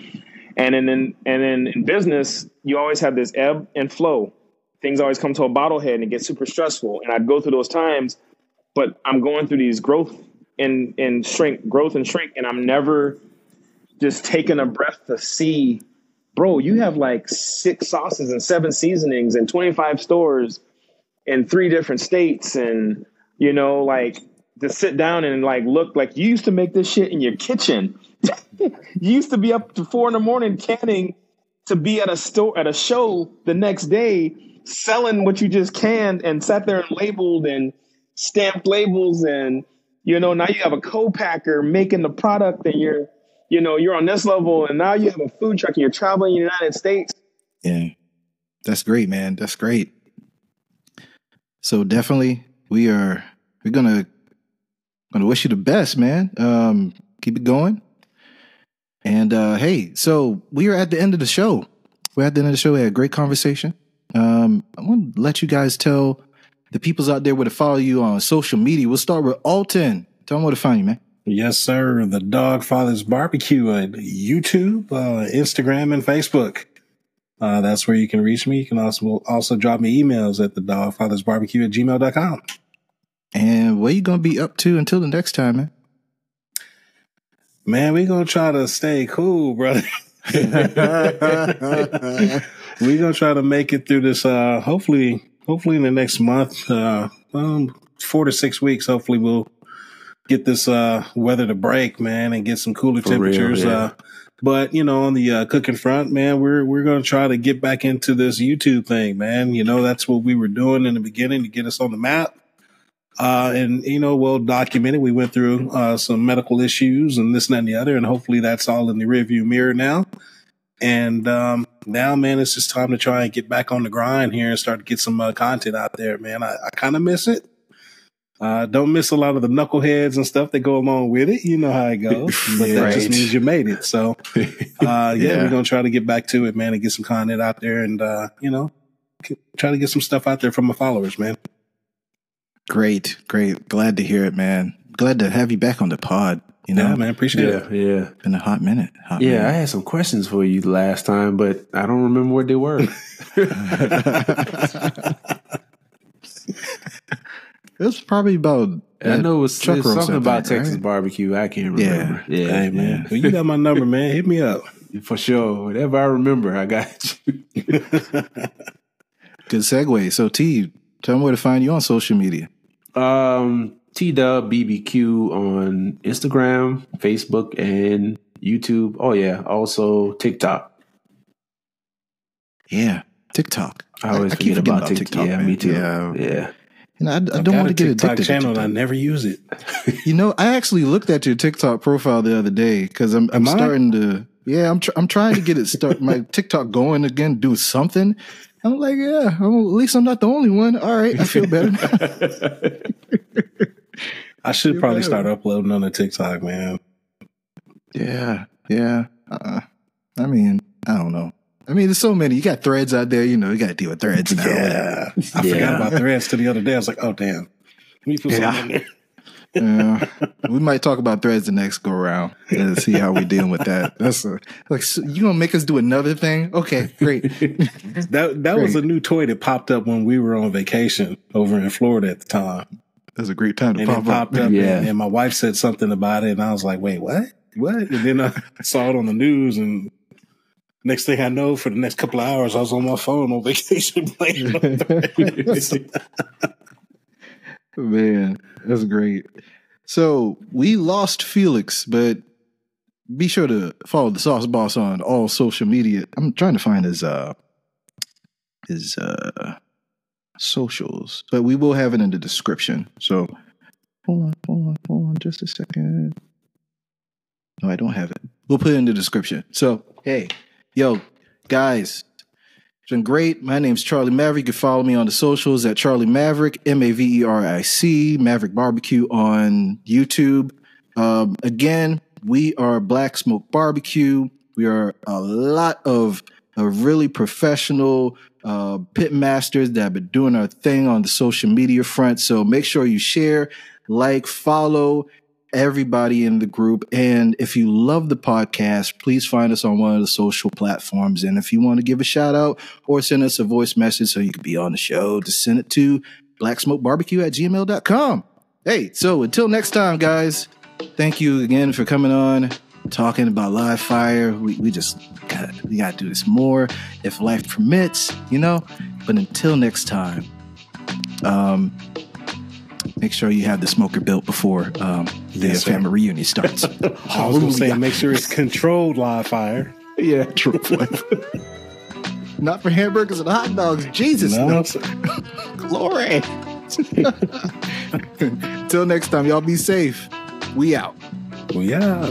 And then and then in business, you always have this ebb and flow. Things always come to a bottlehead and it gets super stressful. And I'd go through those times, but I'm going through these growth and and shrink, growth and shrink, and I'm never just taking a breath to see, bro, you have like six sauces and seven seasonings and 25 stores in three different states. And, you know, like to sit down and like look like you used to make this shit in your kitchen. you used to be up to four in the morning canning to be at a store at a show the next day selling what you just canned and sat there and labeled and stamped labels and you know now you have a co-packer making the product and you're you know you're on this level and now you have a food truck and you're traveling in the united states Yeah. That's great, man. That's great. So definitely we are we're gonna gonna wish you the best, man. Um, keep it going. And uh hey, so we are at the end of the show. We're at the end of the show. We had a great conversation. Um, I want to let you guys tell the peoples out there where to follow you on social media. We'll start with Alton. Tell them where to find you, man. Yes, sir. The Dog Fathers Barbecue on YouTube, uh, Instagram, and Facebook. Uh, that's where you can reach me. You can also also drop me emails at the Dog Fathers Barbecue at gmail.com. And what are you gonna be up to until the next time, man? Man, we gonna try to stay cool, brother. we gonna try to make it through this. Uh, hopefully, hopefully in the next month, uh, um, four to six weeks. Hopefully, we'll get this uh weather to break, man, and get some cooler For real, temperatures. yeah. But you know, on the uh, cooking front, man, we're we're gonna try to get back into this YouTube thing, man. You know, that's what we were doing in the beginning to get us on the map. Uh, and you know, well documented. We went through uh, some medical issues and this and that and the other, and hopefully that's all in the rearview mirror now. And um, now, man, it's just time to try and get back on the grind here and start to get some uh, content out there, man. I, I kind of miss it. Uh, don't miss a lot of the knuckleheads and stuff that go along with it. You know how it goes, but that just means you made it. So, uh, yeah, Yeah. we're gonna try to get back to it, man, and get some content out there, and uh, you know, try to get some stuff out there from my followers, man. Great, great. Glad to hear it, man. Glad to have you back on the pod. You know, Yeah, man, appreciate Yeah, it. yeah. been a hot minute. Hot Yeah, I had some questions for you last time, but I don't remember what they were. it was probably about. I know it was, it was roast, something about think, Texas barbecue. I can't remember. Yeah, Hey, man, well, you got my number, man. Hit me up. for sure. Whatever I remember, I got you. Good segue. So, Tee, tell them where to find you on social media. Um, T Dub BBQ on Instagram, Facebook, and YouTube. Oh yeah, also TikTok. Yeah, TikTok. I always keep forget forgetting about TikTok. yeah, man. me too. Yeah, yeah. And I, I don't want to get TikTok addicted channel, to and I never use it. You know, I actually looked at your TikTok profile the other day because I'm, I'm Am I? starting to. Yeah, I'm tr- I'm trying to get it start my TikTok going again, do something. I'm like, yeah, I'm, at least I'm not the only one. All right, I feel better. I should probably better. start uploading on the TikTok, man. yeah, yeah. Uh, I mean, I don't know. I mean, there's so many. You got threads out there. You know, you got to deal with threads now. Yeah, I Yeah. forgot about threads to the other day. I was like, oh damn, let me put Yeah. something in there. Yeah, we might talk about threads the next go around and see how we dealing with that. That's a, like so you gonna make us do another thing? Okay, great. That that was a new toy that popped up when we were on vacation over in Florida at the time, That's a great time to and it pop up. up. Yeah. And, and my wife said something about it, and I was like, wait, what? What? And then I saw it on the news, and next thing I know, for the next couple of hours, I was on my phone on vacation playing. Man, that's great. So we lost Felix, but be sure to follow the Sauce Boss on all social media. I'm trying to find his uh his uh socials, but we will have it in the description. So hold on, hold on, hold on, just a second. No, I don't have it. We'll put it in the description. So hey, yo, guys, it's been great. My name's Charlie Maverick. You can follow me on the socials at Charlie Maverick, M A V E R I C, Maverick Barbecue on YouTube. Um, again, we are Black Smoke Barbecue. We are a lot of, really professional uh, pit masters that have been doing our thing on the social media front. So make sure you share, like, follow, everybody in the group. And if you love the podcast, please find us on one of the social platforms. And if you want to give a shout out or send us a voice message so you can be on the show, just send it to blacksmokebarbecue at gmail.com. Hey, so until next time, guys, thank you again for coming on, talking about live fire. We, we just got we got to do this more if life permits, you know. But until next time, um, make sure you have the smoker built before um, the Yes, sir. family reunion starts. I was going to say, make sure it's controlled live fire. yeah, true. Not for hamburgers and hot dogs. Jesus, No, no. glory. Till next time, y'all be safe. We out. Well, yeah.